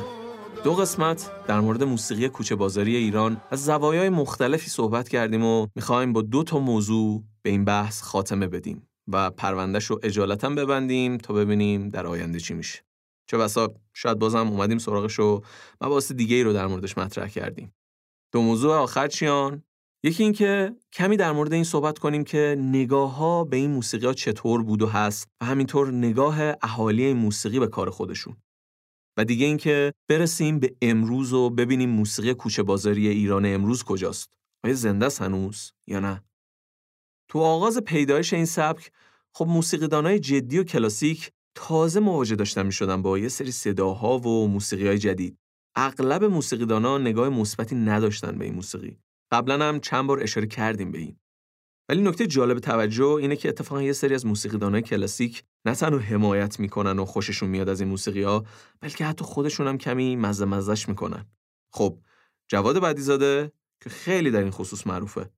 دو قسمت در مورد موسیقی کوچه بازاری ایران از زوایای مختلفی صحبت کردیم و می‌خوایم با دو تا موضوع به این بحث خاتمه بدیم و پروندهش رو اجالتا ببندیم تا ببینیم در آینده چی میشه. چه بسا شاید بازم اومدیم سراغش و مباحث دیگه ای رو در موردش مطرح کردیم. دو موضوع آخر چیان؟ یکی این که کمی در مورد این صحبت کنیم که نگاه ها به این موسیقی ها چطور بود و هست و همینطور نگاه اهالی موسیقی به کار خودشون. و دیگه این که برسیم به امروز و ببینیم موسیقی کوچه بازاری ایران امروز کجاست. آیا زنده است هنوز یا نه؟ تو آغاز پیدایش این سبک خب موسیقیدانای جدی و کلاسیک تازه مواجه داشتن می شدن با یه سری صداها و موسیقی های جدید. اغلب موسیقیدانا نگاه مثبتی نداشتن به این موسیقی. قبلا هم چند بار اشاره کردیم به این. ولی نکته جالب توجه اینه که اتفاقا یه سری از موسیقیدانای کلاسیک نه تنها حمایت می‌کنن و خوششون میاد از این موسیقی ها بلکه حتی خودشون هم کمی مزه مزش می‌کنن. خب جواد بدیزاده که خیلی در این خصوص معروفه.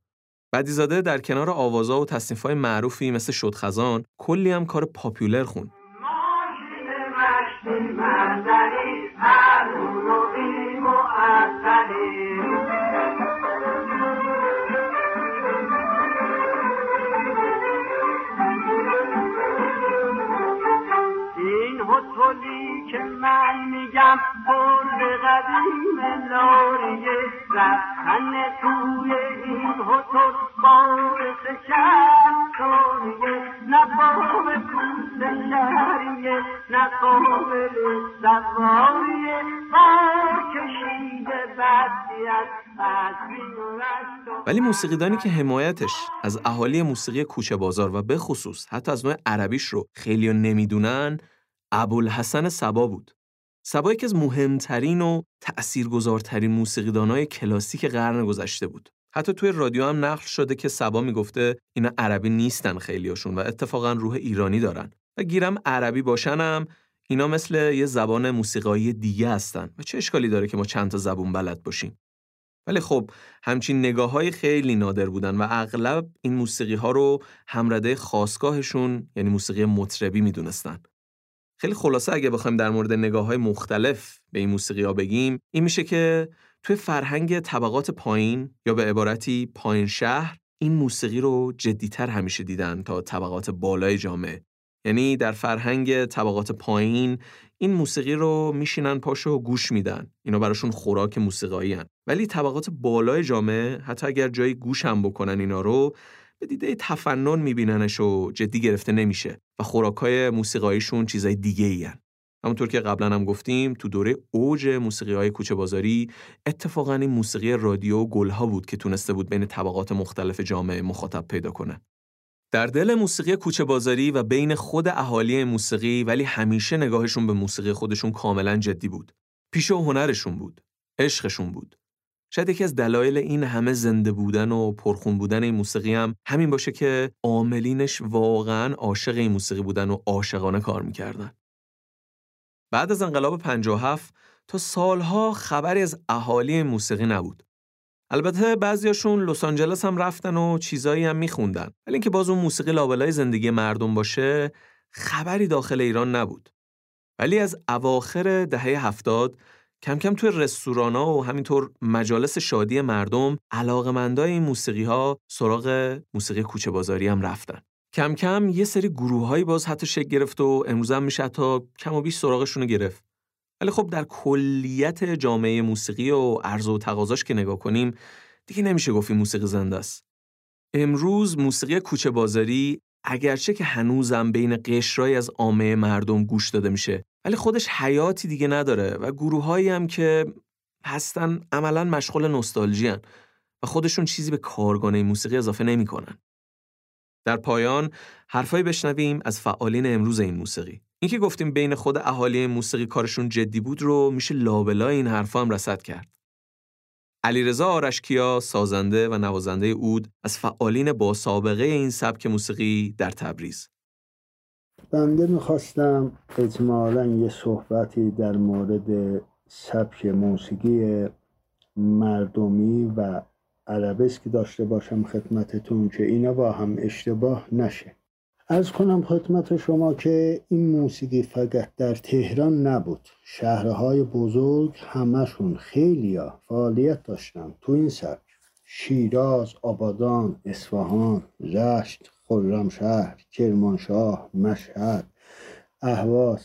بدیزاده در کنار آوازا و تصنیف‌های معروفی مثل شد خزان کلی هم کار پاپیولر خون. Amen. که من میگم پر قدیم لاریه رفتن توی این هتل باعث شرطانیه نه باب پوست شهریه نه قابل سواریه با کشیده بدی از ولی موسیقیدانی که حمایتش از اهالی موسیقی کوچه بازار و به خصوص حتی از نوع عربیش رو خیلی نمی‌دونن ابوالحسن سبا بود. سبا یکی از مهمترین و تأثیرگذارترین موسیقیدانای کلاسیک قرن گذشته بود. حتی توی رادیو هم نقل شده که سبا می‌گفته اینا عربی نیستن خیلیاشون و اتفاقا روح ایرانی دارن. و گیرم عربی باشنم اینا مثل یه زبان موسیقایی دیگه هستن و چه اشکالی داره که ما چند تا زبون بلد باشیم. ولی خب همچین نگاه های خیلی نادر بودن و اغلب این موسیقی ها رو همرده خاصگاهشون یعنی موسیقی مطربی می‌دونستن. خیلی خلاصه اگه بخوایم در مورد نگاه های مختلف به این موسیقی ها بگیم این میشه که توی فرهنگ طبقات پایین یا به عبارتی پایین شهر این موسیقی رو جدیتر همیشه دیدن تا طبقات بالای جامعه یعنی در فرهنگ طبقات پایین این موسیقی رو میشینن پاشو گوش میدن اینا براشون خوراک موسیقایی هن. ولی طبقات بالای جامعه حتی اگر جایی گوش هم بکنن اینا رو به دیده تفنن میبیننش و جدی گرفته نمیشه و خوراکای موسیقاییشون چیزای دیگه ای هن. همونطور که قبلا هم گفتیم تو دوره اوج موسیقی های کوچه بازاری اتفاقا این موسیقی رادیو و گلها بود که تونسته بود بین طبقات مختلف جامعه مخاطب پیدا کنه. در دل موسیقی کوچه بازاری و بین خود اهالی موسیقی ولی همیشه نگاهشون به موسیقی خودشون کاملا جدی بود. پیشه و هنرشون بود. عشقشون بود. شاید یکی از دلایل این همه زنده بودن و پرخون بودن این موسیقی هم همین باشه که عاملینش واقعا عاشق این موسیقی بودن و عاشقانه کار می‌کردن. بعد از انقلاب 57 تا سالها خبری از اهالی موسیقی نبود. البته بعضیاشون لس آنجلس هم رفتن و چیزایی هم میخوندن. ولی اینکه باز اون موسیقی لابلای زندگی مردم باشه خبری داخل ایران نبود. ولی از اواخر دهه هفتاد کم کم توی رستورانا و همینطور مجالس شادی مردم علاقمندای این موسیقی ها سراغ موسیقی کوچه بازاری هم رفتن. کم کم یه سری گروه هایی باز حتی شکل گرفت و امروز هم میشه تا کم و بیش سراغشون رو گرفت. ولی خب در کلیت جامعه موسیقی و عرض و تقاضاش که نگاه کنیم دیگه نمیشه گفت موسیقی زنده است. امروز موسیقی کوچه بازاری اگرچه که هنوزم بین قشرایی از عامه مردم گوش داده میشه ولی خودش حیاتی دیگه نداره و گروههایی هم که هستن عملا مشغول نوستالژی و خودشون چیزی به کارگانه موسیقی اضافه نمی‌کنن. در پایان حرفایی بشنویم از فعالین امروز این موسیقی. اینکه گفتیم بین خود اهالی موسیقی کارشون جدی بود رو میشه لابلای این حرفا هم رصد کرد. علیرضا آرشکیا سازنده و نوازنده اود از فعالین با سابقه این سبک موسیقی در تبریز. بنده می‌خواستم اجمالا یه صحبتی در مورد سبک موسیقی مردمی و عربسک داشته باشم خدمتتون که اینا با هم اشتباه نشه. از کنم خدمت شما که این موسیقی فقط در تهران نبود. شهرهای بزرگ همشون خیلی فعالیت داشتن تو این سبک. شیراز، آبادان، اصفهان، رشت، خرمشهر، کرمانشاه، مشهد، اهواز.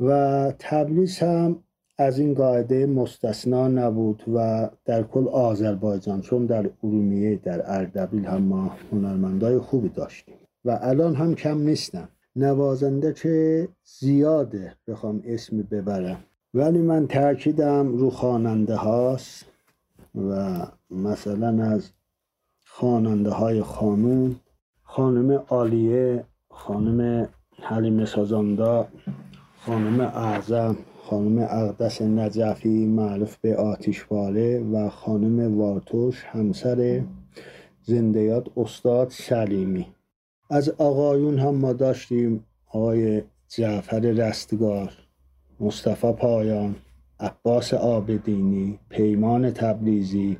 و تبریز هم از این قاعده مستثنا نبود و در کل آذربایجان چون در ارومیه در اردبیل هم ما هنرمندای خوبی داشتیم. و الان هم کم نیستم. نوازنده که زیاده بخوام اسمی ببرم. ولی من تاکیدم رو خواننده هاست و مثلا از خواننده های خانوم خانم عالیه خانم حلیم سازاندا خانم اعظم خانم اقدس نجفی معروف به آتیشواله و خانم وارتوش همسر زندیات استاد سلیمی. از آقایون هم ما داشتیم آقای جعفر رستگار مصطفی پایان عباس آبدینی پیمان تبریزی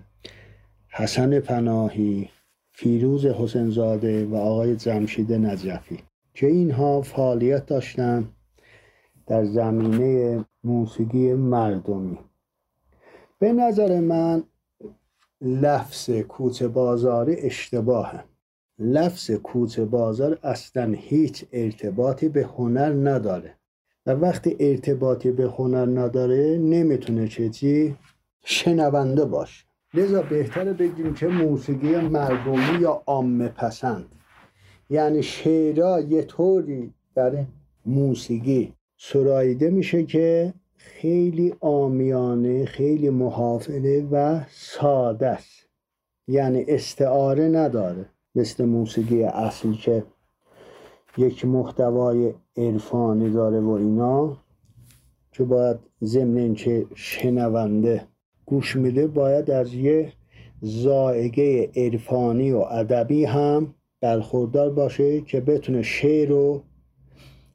حسن پناهی فیروز حسنزاده و آقای جمشید نجفی. که اینها فعالیت داشتن در زمینه موسیقی مردمی. به نظر من لفظ کوچه بازاری اشتباهه. لفظ کوچه بازار اصلا هیچ ارتباطی به هنر نداره. و وقتی ارتباطی به هنر نداره نمی‌تونه چه چی شنونده باشه. لذا بهتره بگیم که موسیقی مردمی یا عامه پسند. یعنی شعرها یه طوری در موسیقی سراییده میشه که خیلی آمیانه خیلی محافظه و ساده است. یعنی استعاره نداره مثل موسیقی اصلی که یک محتوای عرفانی داره و اینا که باید ضمن اینکه شنونده گوش میده باید از یه زائقه عرفانی و ادبی هم برخوردار باشه که بتونه شعر رو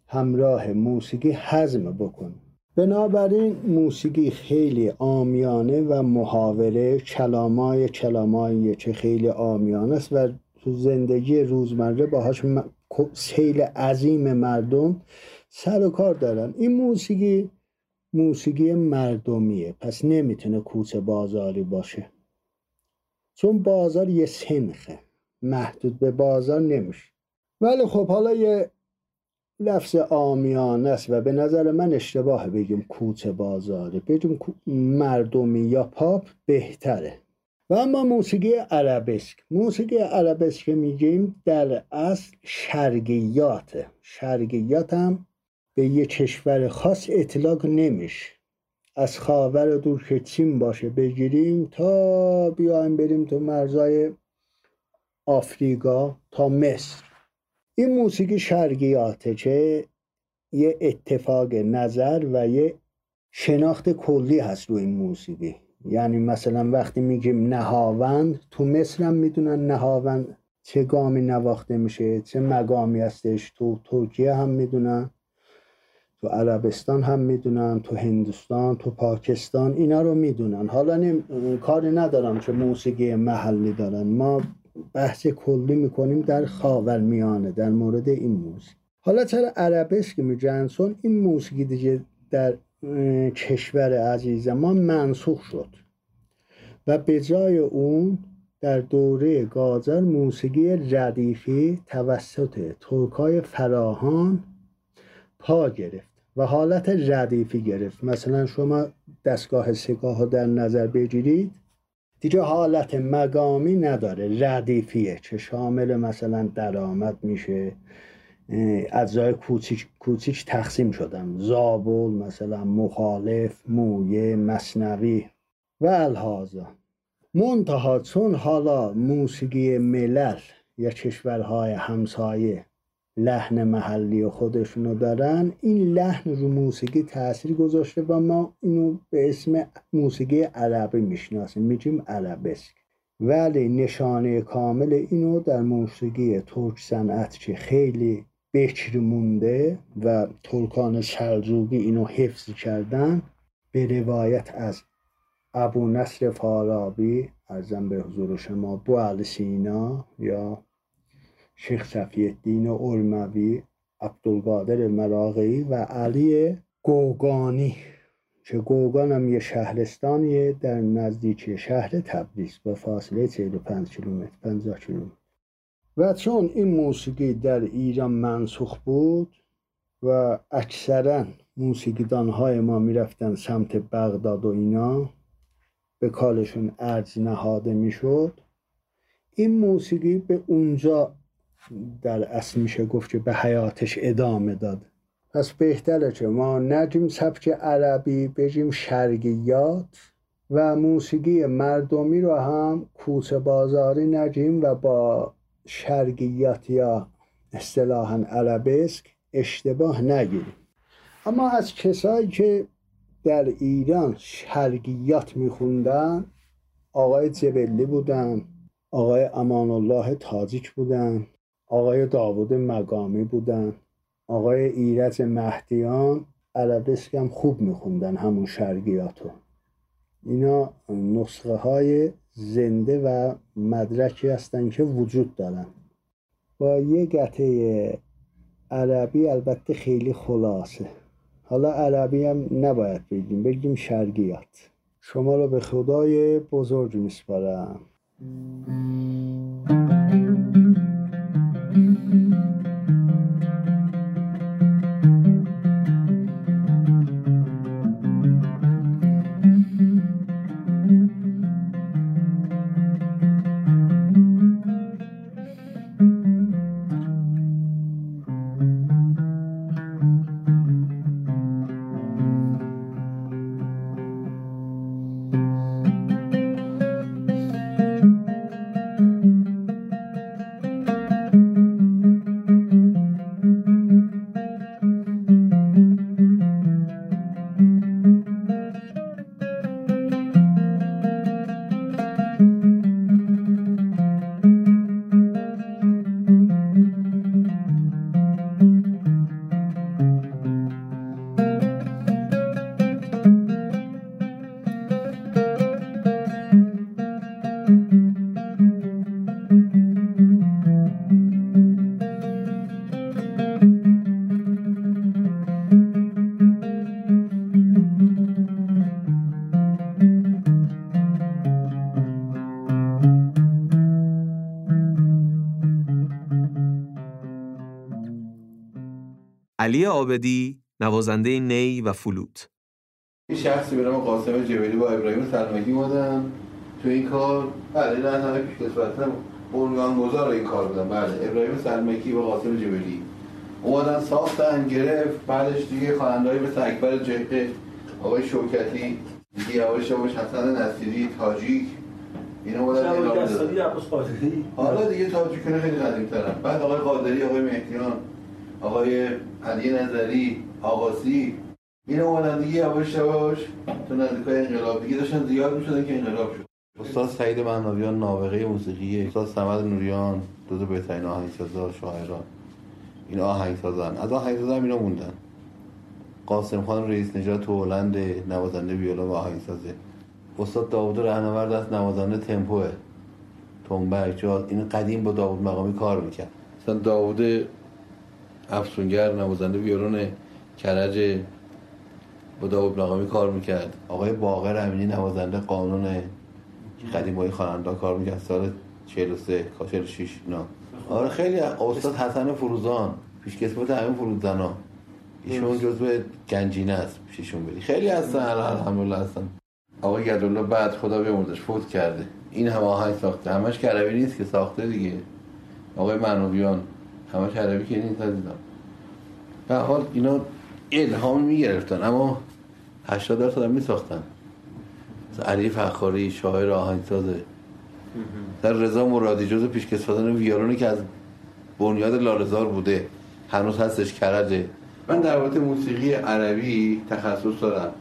همراه موسیقی هضم بکنه. بنابراین موسیقی خیلی آمیانه و محاوره کلامای کلامایی که خیلی آمیانه است و تو زندگی روزمره باهاش سیل عظیم مردم سر و کار دارن. این موسیقی موسیقی مردمیه. پس نمی‌تونه کوچه بازاری باشه. چون بازار یه سنخه. محدود به بازار نمیشه. ولی خب حالا یه لفظ آمیانه است و به نظر من اشتباه بگیم کوچه بازاره بگیم مردمی یا پاپ بهتره. و اما موسیقی عربسک. موسیقی عربسک میگیم در اصل شرقیاته. شرقیات هم به یه کشور خاص اطلاق نمیشه. از خاور دور که چین باشه بگیریم تا بیایم بریم تو مرزای آفریقا تا مصر. این موسیقی شرقیاته که یه اتفاق نظر و یه شناخت کلی هست روی این موسیقی. یعنی مثلا وقتی میگیم نهاوند تو مصر هم می‌دونن نهاوند چه گامی نواخته میشه چه مقامی هستش تو ترکیه هم می‌دونن. تو عربستان هم می‌دونن تو هندوستان تو پاکستان اینا رو می‌دونن. حالا نم... کاری ندارم که موسیقی محلی دارن. ما بحث کلی می‌کنیم در خاور میانه در مورد این موسیقی. حالا چرا عربسک میگن این موسیقی دیگه در کشور عزیز ما منسوخ شد. و به جای اون در دوره گازر موسیقی ردیفی توسط ترکای فراهان پا گرفت. و حالت ردیفی گرفت. مثلا شما دستگاه سگاه در نظر بگیرید دیگه حالت مقامی نداره ردیفیه. که شامل مثلا درآمد میشه. اجزای کوچیک کوچیک تقسیم شدن. زابل مثلا مخالف مویه مصنوی و الهازا منتها چون حالا موسیقی ملل یا کشورهای همسایه لحن محلی خودشونو دارن. این لحن رو موسیقی تاثیر گذاشته و ما اینو به اسم موسیقی عربی می‌شناسیم میگیم عربسک. ولی نشانه کامل اینو در موسیقی ترک صنعت که خیلی بکر مونده و ترکان سلجوقی اینو حفظ کردن به روایت از ابو نصر فارابی ارزم به حضور شما بو سینا یا شیخ صفی الدین ارموی عبدالقادر مراغی و علی گوگانی. که گوگان هم یه شهرستانیه در نزدیکی شهر تبریز با فاصله 45 کیلومتر 50 کیلومتر. و چون این موسیقی در ایران منسوخ بود و اکثرا موسیقیدان های ما می‌رفتن سمت بغداد و اینا به کالشون ارز نهاده می‌شد این موسیقی به اونجا در اصل میشه گفت که به حیاتش ادامه داد. پس بهتره که ما نجیم سبک عربی بگیم شرقیات و موسیقی مردمی رو هم کوسه بازاری نجیم و با شرقیات یا اصطلاحا عربسک اشتباه نگیریم. اما از کسایی که در ایران شرقیات میخوندن آقای جبلی بودن آقای امان الله تاجیک بودن آقای داوود مقامی بودن. آقای ایرت مهدیان عربسک هم خوب میخوندن همون شرقیاتو. اینا نسخه های زنده و مدرکی هستن که وجود دارن. با یه گته عربی البته خیلی خلاصه. حالا عربی هم نباید بگیم بگیم شرقیات. شما رو به خدای بزرگ میسپارم. علی آبدی نوازنده نی و فلوت. یه شخصی به نام قاسم جبلی با ابراهیم سلمکی بودن تو این کار بله نه همه پیش کسوت بنیانگذار این کار بودن بله ابراهیم سلمکی و قاسم جبلی اومدن ساختن گرفت. بعدش دیگه خواننده‌ای مثل اکبر جهقه آقای شوکتی دیگه یواش یواش حسن نصیری تاجیک اینا دادن. حالا دیگه تاجیکونه خیلی قدیم ترن بعد آقای قادری آقای مهدیان آقای علی نظری آقاسی. اینا اومدن دیگه یواش یواش تو نزدیکای انقلاب. دیگه داشتن زیاد می‌شدن که انقلاب شد. استاد سعید مهناویان نابغه موسیقی. استاد سمد نوریان دو تا بهترین آهنگسازا شاعران. این آهنگسازن. از آهنگسازا اینا موندن. قاسم خان رئیس نجات تو هلند نوازنده ویولا و آهنگسازه. استاد داوود رهنورد از نوازنده تمپوه. تنبک جاز این قدیم با داوود مقامی کار می‌کرد. مثلا داوود افسونگر نوازنده ویولون کرج با داوود مقامی کار می‌کرد. آقای باقر امینی نوازنده قانون قدیم این خواننده کار می‌کرد. سال 43 46 اینا آره خیلی استاد حسن فروزان پیشکسوت همین فروزنا ایشون جزو گنجینه است پیششون بری. خیلی هستن الحمدلله هستن. آقای گدالله بعد خدا بیامرزش فوت کرده. این هم آهنگ ساخته. همش کربی نیست که ساخته دیگه. آقای منویان. همش عربی که نیست عزیزم به حال اینا الهام می‌گرفتن اما 80 درصد هم میساختن. علی فخاری شاعر آهنگسازه در رضا مرادی جز پیشکسوتان ویولونی که از بنیاد لالزار بوده هنوز هستش کرجه. من در موسیقی عربی تخصص دارم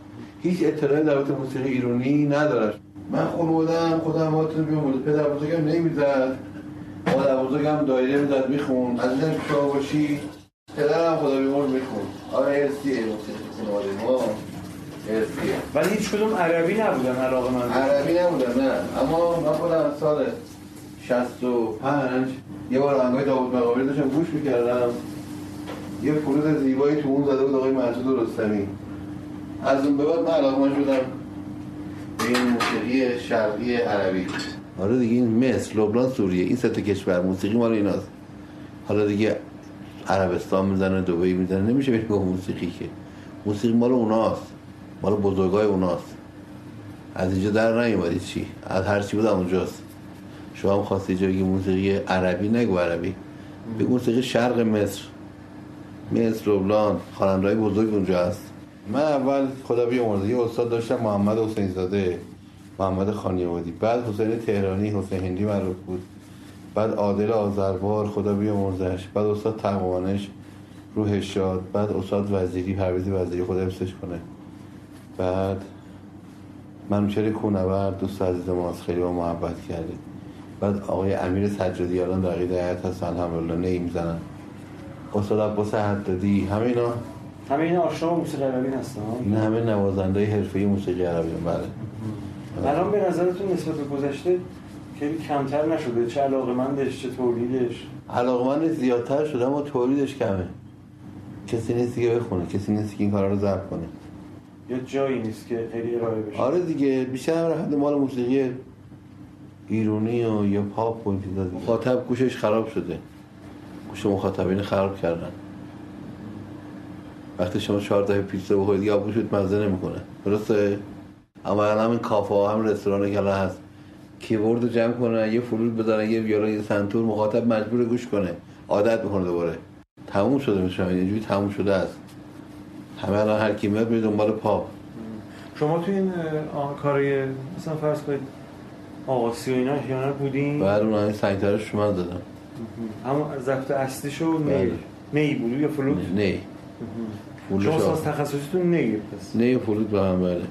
هیچ اطلاعی در موسیقی ایرانی ندارم من خانوادم خودم هاتون بیامورد پدر بزرگم نمی‌زد. مادر بزرگم دایره می‌زد میخون. از این پیشا باشی پدرم خدا بیمورد میخون. آره ارسیه موسیقی خانواده ما. ارسیه ولی هیچ کدوم عربی نبودن علاقه من. عربی نبودن نه. اما من خودم سال 65 یه بار آهنگای داوود مقابری داشتم گوش می‌کردم. یه فرود زیبایی تو اون زده بود آقای مسعود رستمی. از اون به بعد من علاقه من شدم به این موسیقی شرقی عربی. آره دیگه این مصر لبنان سوریه این سه کشور موسیقی مال ایناست. حالا دیگه عربستان می‌زنه دبی می‌زنه نمیشه گفت موسیقی که. موسیقی مال اوناست. مال بزرگای اوناست. از اینجا در نیومدی چی؟ از هر چی بود اونجاست. شما هم خواستی بگی موسیقی عربی نگو عربی. بگو موسیقی شرق مصر. مصر لبنان خواننده‌های بزرگ اونجا هست من اول خدا بیامرزه یه استاد داشتم محمد حسین زاده محمد خانیوادی بعد حسین تهرانی حسین هندی معروف بود. بعد عادل آذربار خدا بیامرزش بعد استاد تقوانش روحش شاد. بعد استاد وزیری پرویز وزیری خدا حفظش کنه. بعد منوچهر کونورد دوست عزیز ماست خیلی با محبت کردیم بعد آقای امیر سجادی الان در عقیده حیات هستن. الحمدلله نی می‌زنن استاد عباس حدادی همه اینا؟ همه این آشنا با موسیقی عربی هستن؟ این همه نوازنده حرفه‌ای موسیقی عربی بله. الان به نظرتون نسبت به گذشته خیلی کمتر نشده؟ چه علاقه مندش چه تولیدش؟ علاقمند زیادتر شده اما تولیدش کمه. کسی نیست که بخونه کسی نیست که این کارا رو ضبط کنه. یا جایی نیست که خیلی ارائه بشه؟ آره دیگه بیشتر حد مال موسیقی ایرونی و یا پاپ و این چیزا دیگه. مخاطب گوشش خراب شده. گوش مخاطبین خراب کردن. وقتی شما چهار تا پیتزا بخورید دیگه گوشت مزه نمی‌کنه. درسته؟ اما الان همین کافه ها هم رستوران که الان هست. کیبورد رو جمع کنن یه فلوت بزنن یه ویولون یه سنتور مخاطب مجبور گوش کنه. عادت می‌کنه دوباره. تموم شده میشه اینجوری تموم شده است. همه الان هر کی میاد دنبال پاپ شما تو این کارای مثلا فرض کنید آقاسی و اینا احیانا بودین؟ بعد اون همین سنگترش من دادم. اما ضبط اصلیشو بله. نی نی بود یا فلوت؟ نه فولش شما تخصصیتون نی پس. نه فلوت به هم بله.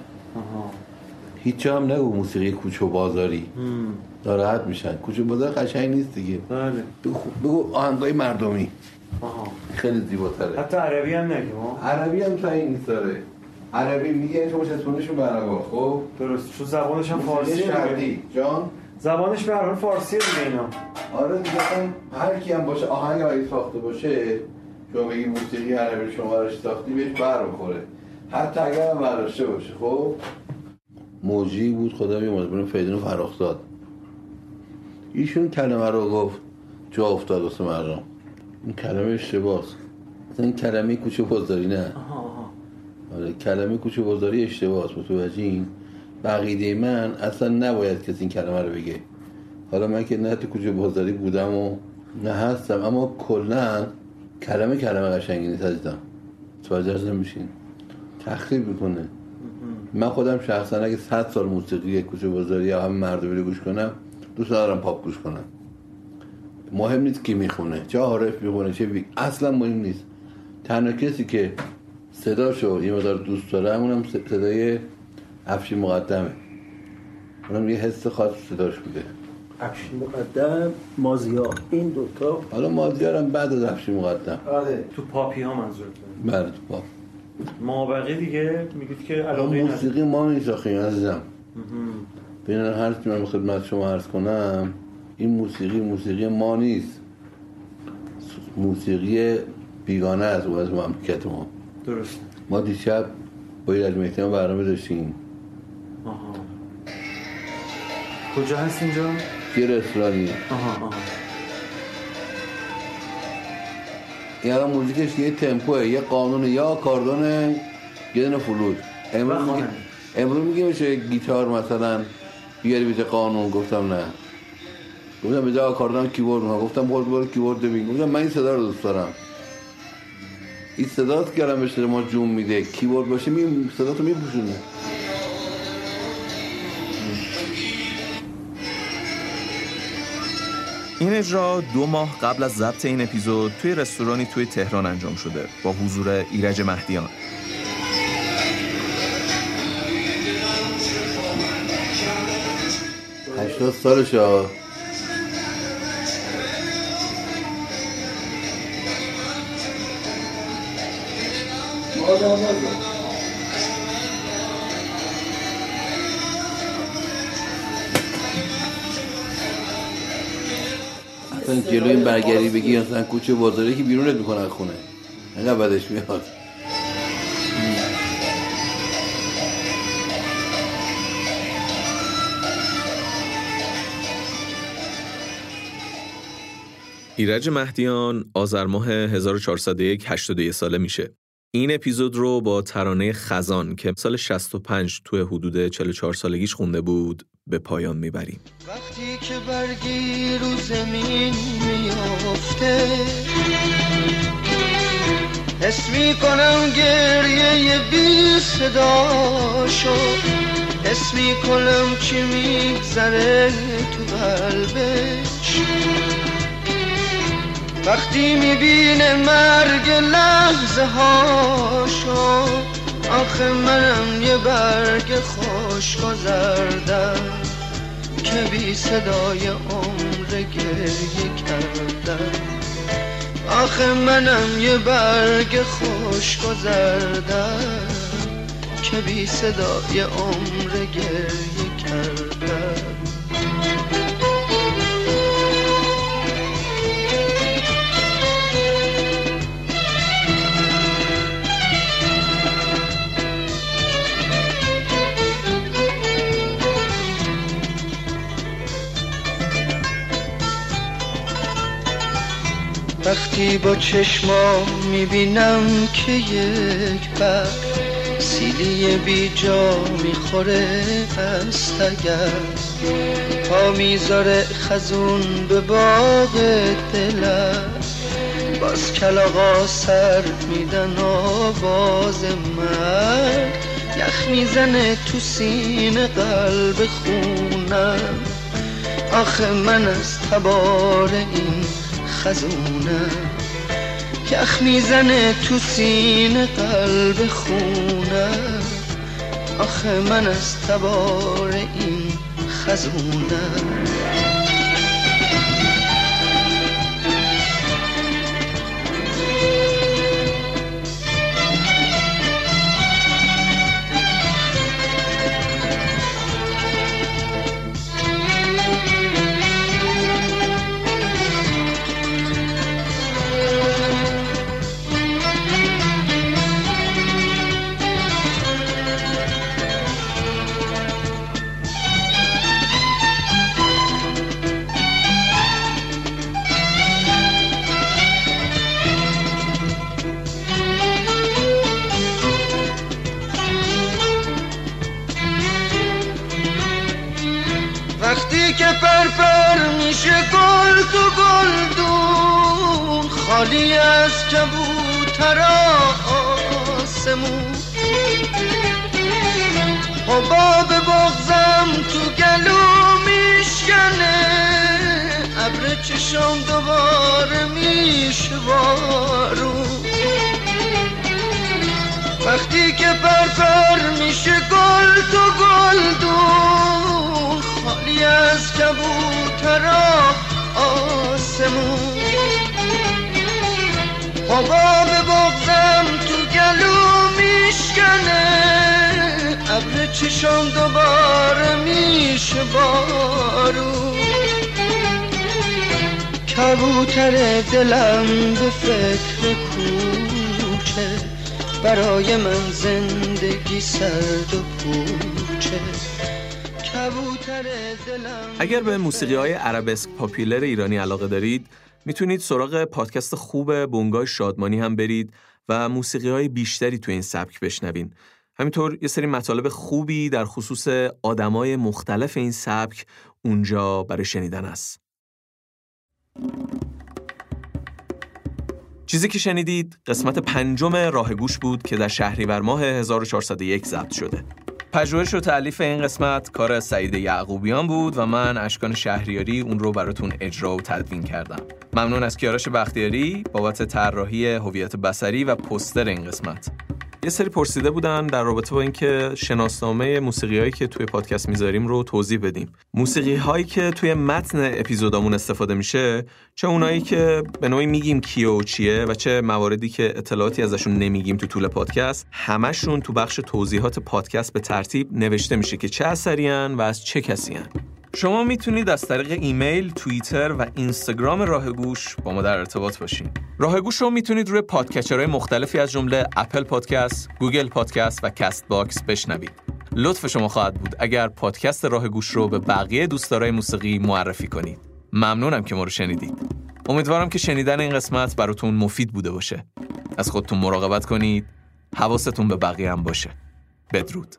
هیچ جا هم نگو موسیقی کوچه و بازاری. ناراحت میشن. کوچه بازار قشنگ نیست دیگه. بله. بگو, بگو آهنگای مردمی. آها. خیلی زیباتره. حتی عربی هم ها عربی هم تا این نیست داره. عربی میگه شما چطورشون برنگاه خب؟ درست. چون زبانش هم فارسیه شرقی. جان؟ زبانش به هر حال فارسیه دیگه اینا. آره دیگه هر کی هم باشه آهنگ هایی ساخته باشه شما بگی موسیقی عربی شما براش ساختی بهش بر بخوره حتی اگر هم برداشته باشه خب؟ موجی بود خدا بیامرز بینو فیدون فراختاد ایشون کلمه رو گفت جا افتاد واسه مردم. این کلمه اشتباهه مثلا این کلمه کوچه بازاری نه؟ آها آها. آره کلمه کوچه بازاری اشتباهه متوجه این بقیده من اصلا نباید کسی این کلمه رو بگه. حالا من که نه تو کوچه بازاری بودم و نه هستم اما کلا کلمه کلمه قشنگی نیست عزیزم. متوجه نمیشین؟ تخریب می‌کنه. من خودم شخصا اگه 100 سال موسیقی کوچه بازاری یا هم مردمی رو گوش کنم دوست دارم پاپ گوش کنم. مهم نیست کی می‌خونه چه عارف می‌خونه چه بی... اصلا مهم نیست. تنها کسی که صداشو یه مقدار دوست دارم اونم صدای افشی مقدمه. اونم یه حس خاص صداش بوده. افشین مقدم مازیار. این دوتا حالا مازیارم بعد از افشی مقدم. آره تو پاپی ها منظورتون بله تو پاپ. ما بقیه دیگه میگید که علاقه. موسیقی ما میساخیم عزیزم. مهم. بین هر چی من خدمت شما عرض کنم این موسیقی موسیقی ما نیست. موسیقی بیگانه است از مملکت ما. درست. ما دیشب با ایرج مهدیان برنامه داشتیم. آها. کجا هست اینجا؟ یه رستورانی. آها آها. این الان موزیکش یه تمپوه یه قانون یا آکاردونه یه دونه فلوت. امروز میگه امروز میگه میشه گیتار مثلا بیاری بیشه قانون. گفتم نه. گفتم به جای آکاردون کیبورد می‌خوام. گفتم برو برو کیبورد ببین. گفتم من این صدا رو دوست دارم. این صداست که الان ما جون میده. کیبورد باشه می صدا تو میپوشونه. این اجرا دو ماه قبل از ضبط این اپیزود توی رستورانی توی تهران انجام شده با حضور ایرج مهدیان. هشتاد سالش اصلا جلوی این برگری بگی مثلا کوچه بازاری که بیرونت می‌کنه از خونه اینقدر بدش میاد ایرج مهدیان آذر ماه 1401 81 ساله میشه. این اپیزود رو با ترانه خزان که سال 65 توی حدود 44 سالگیش خونده بود به پایان می‌بریم. وقتی که برگی رو زمین میافته حس می‌کنم گریه بی صدا شد حس می‌کنم چی میگذره تو قلبش وقتی می‌بینه مرگ لحظه هاشو آخه منم یه برگ خوش گذردم که بی صدای عمر گریه کردم. آخه منم یه برگ خوش گذردم که بی صدای عمر گریه وقتی با چشما می‌بینم که یک بر سیلی بی جا می‌خوره است اگر پا می‌ذاره خزون به باغ دلم. باز کلاغا سر میدن آواز مرد یخ می‌زنه تو سینه قلب خونم. آخه من از تبار این خزونم یخ می‌زنه تو سینه قلب خونم آخه من از تبار این خزونم دوباره میشه بارون کبوتر دلم به فکر کوچه برای من زندگی سرد و پوچه. اگر به موسیقی های عربسک پاپیلر ایرانی علاقه دارید می‌تونید سراغ پادکست خوب بونگای شادمانی هم برید و موسیقی های بیشتری تو این سبک بشنوین. همینطور یه سری مطالب خوبی در خصوص آدمای مختلف این سبک اونجا برای شنیدن است. چیزی که شنیدید قسمت پنجم راه گوش بود که در شهریور ماه 1401 ضبط شده. پژوهش و تعلیف این قسمت کار سعید یعقوبیان بود و من اشکان شهریاری اون رو براتون اجرا و تدوین کردم. ممنون از کیارش بختیاری بابت طراحی هویت بصری و پستر این قسمت. یه سری پرسیده بودن در رابطه با اینکه شناسنامه موسیقی هایی که توی پادکست می‌ذاریم رو توضیح بدیم. موسیقی هایی که توی متن اپیزودامون استفاده میشه چه اونایی که به نوعی میگیم کیه و چیه و چه مواردی که اطلاعاتی ازشون نمیگیم تو طول پادکست همشون تو بخش توضیحات پادکست به ترتیب نوشته میشه که چه اثریان و از چه کسیان. شما می‌تونید از طریق ایمیل، توییتر و اینستاگرام راه گوش با ما در ارتباط باشین. راه گوش رو می‌تونید روی podcatcher های مختلفی از جمله Apple Podcast، Google Podcast و Castbox بشنوید. لطف شما خواهد بود اگر پادکست راه گوش رو به بقیه دوستدارای موسیقی معرفی کنید. ممنونم که ما رو شنیدید. امیدوارم که شنیدن این قسمت براتون مفید بوده باشه. از خودتون مراقبت کنید. حواستون به بقیه هم باشه. بدرود.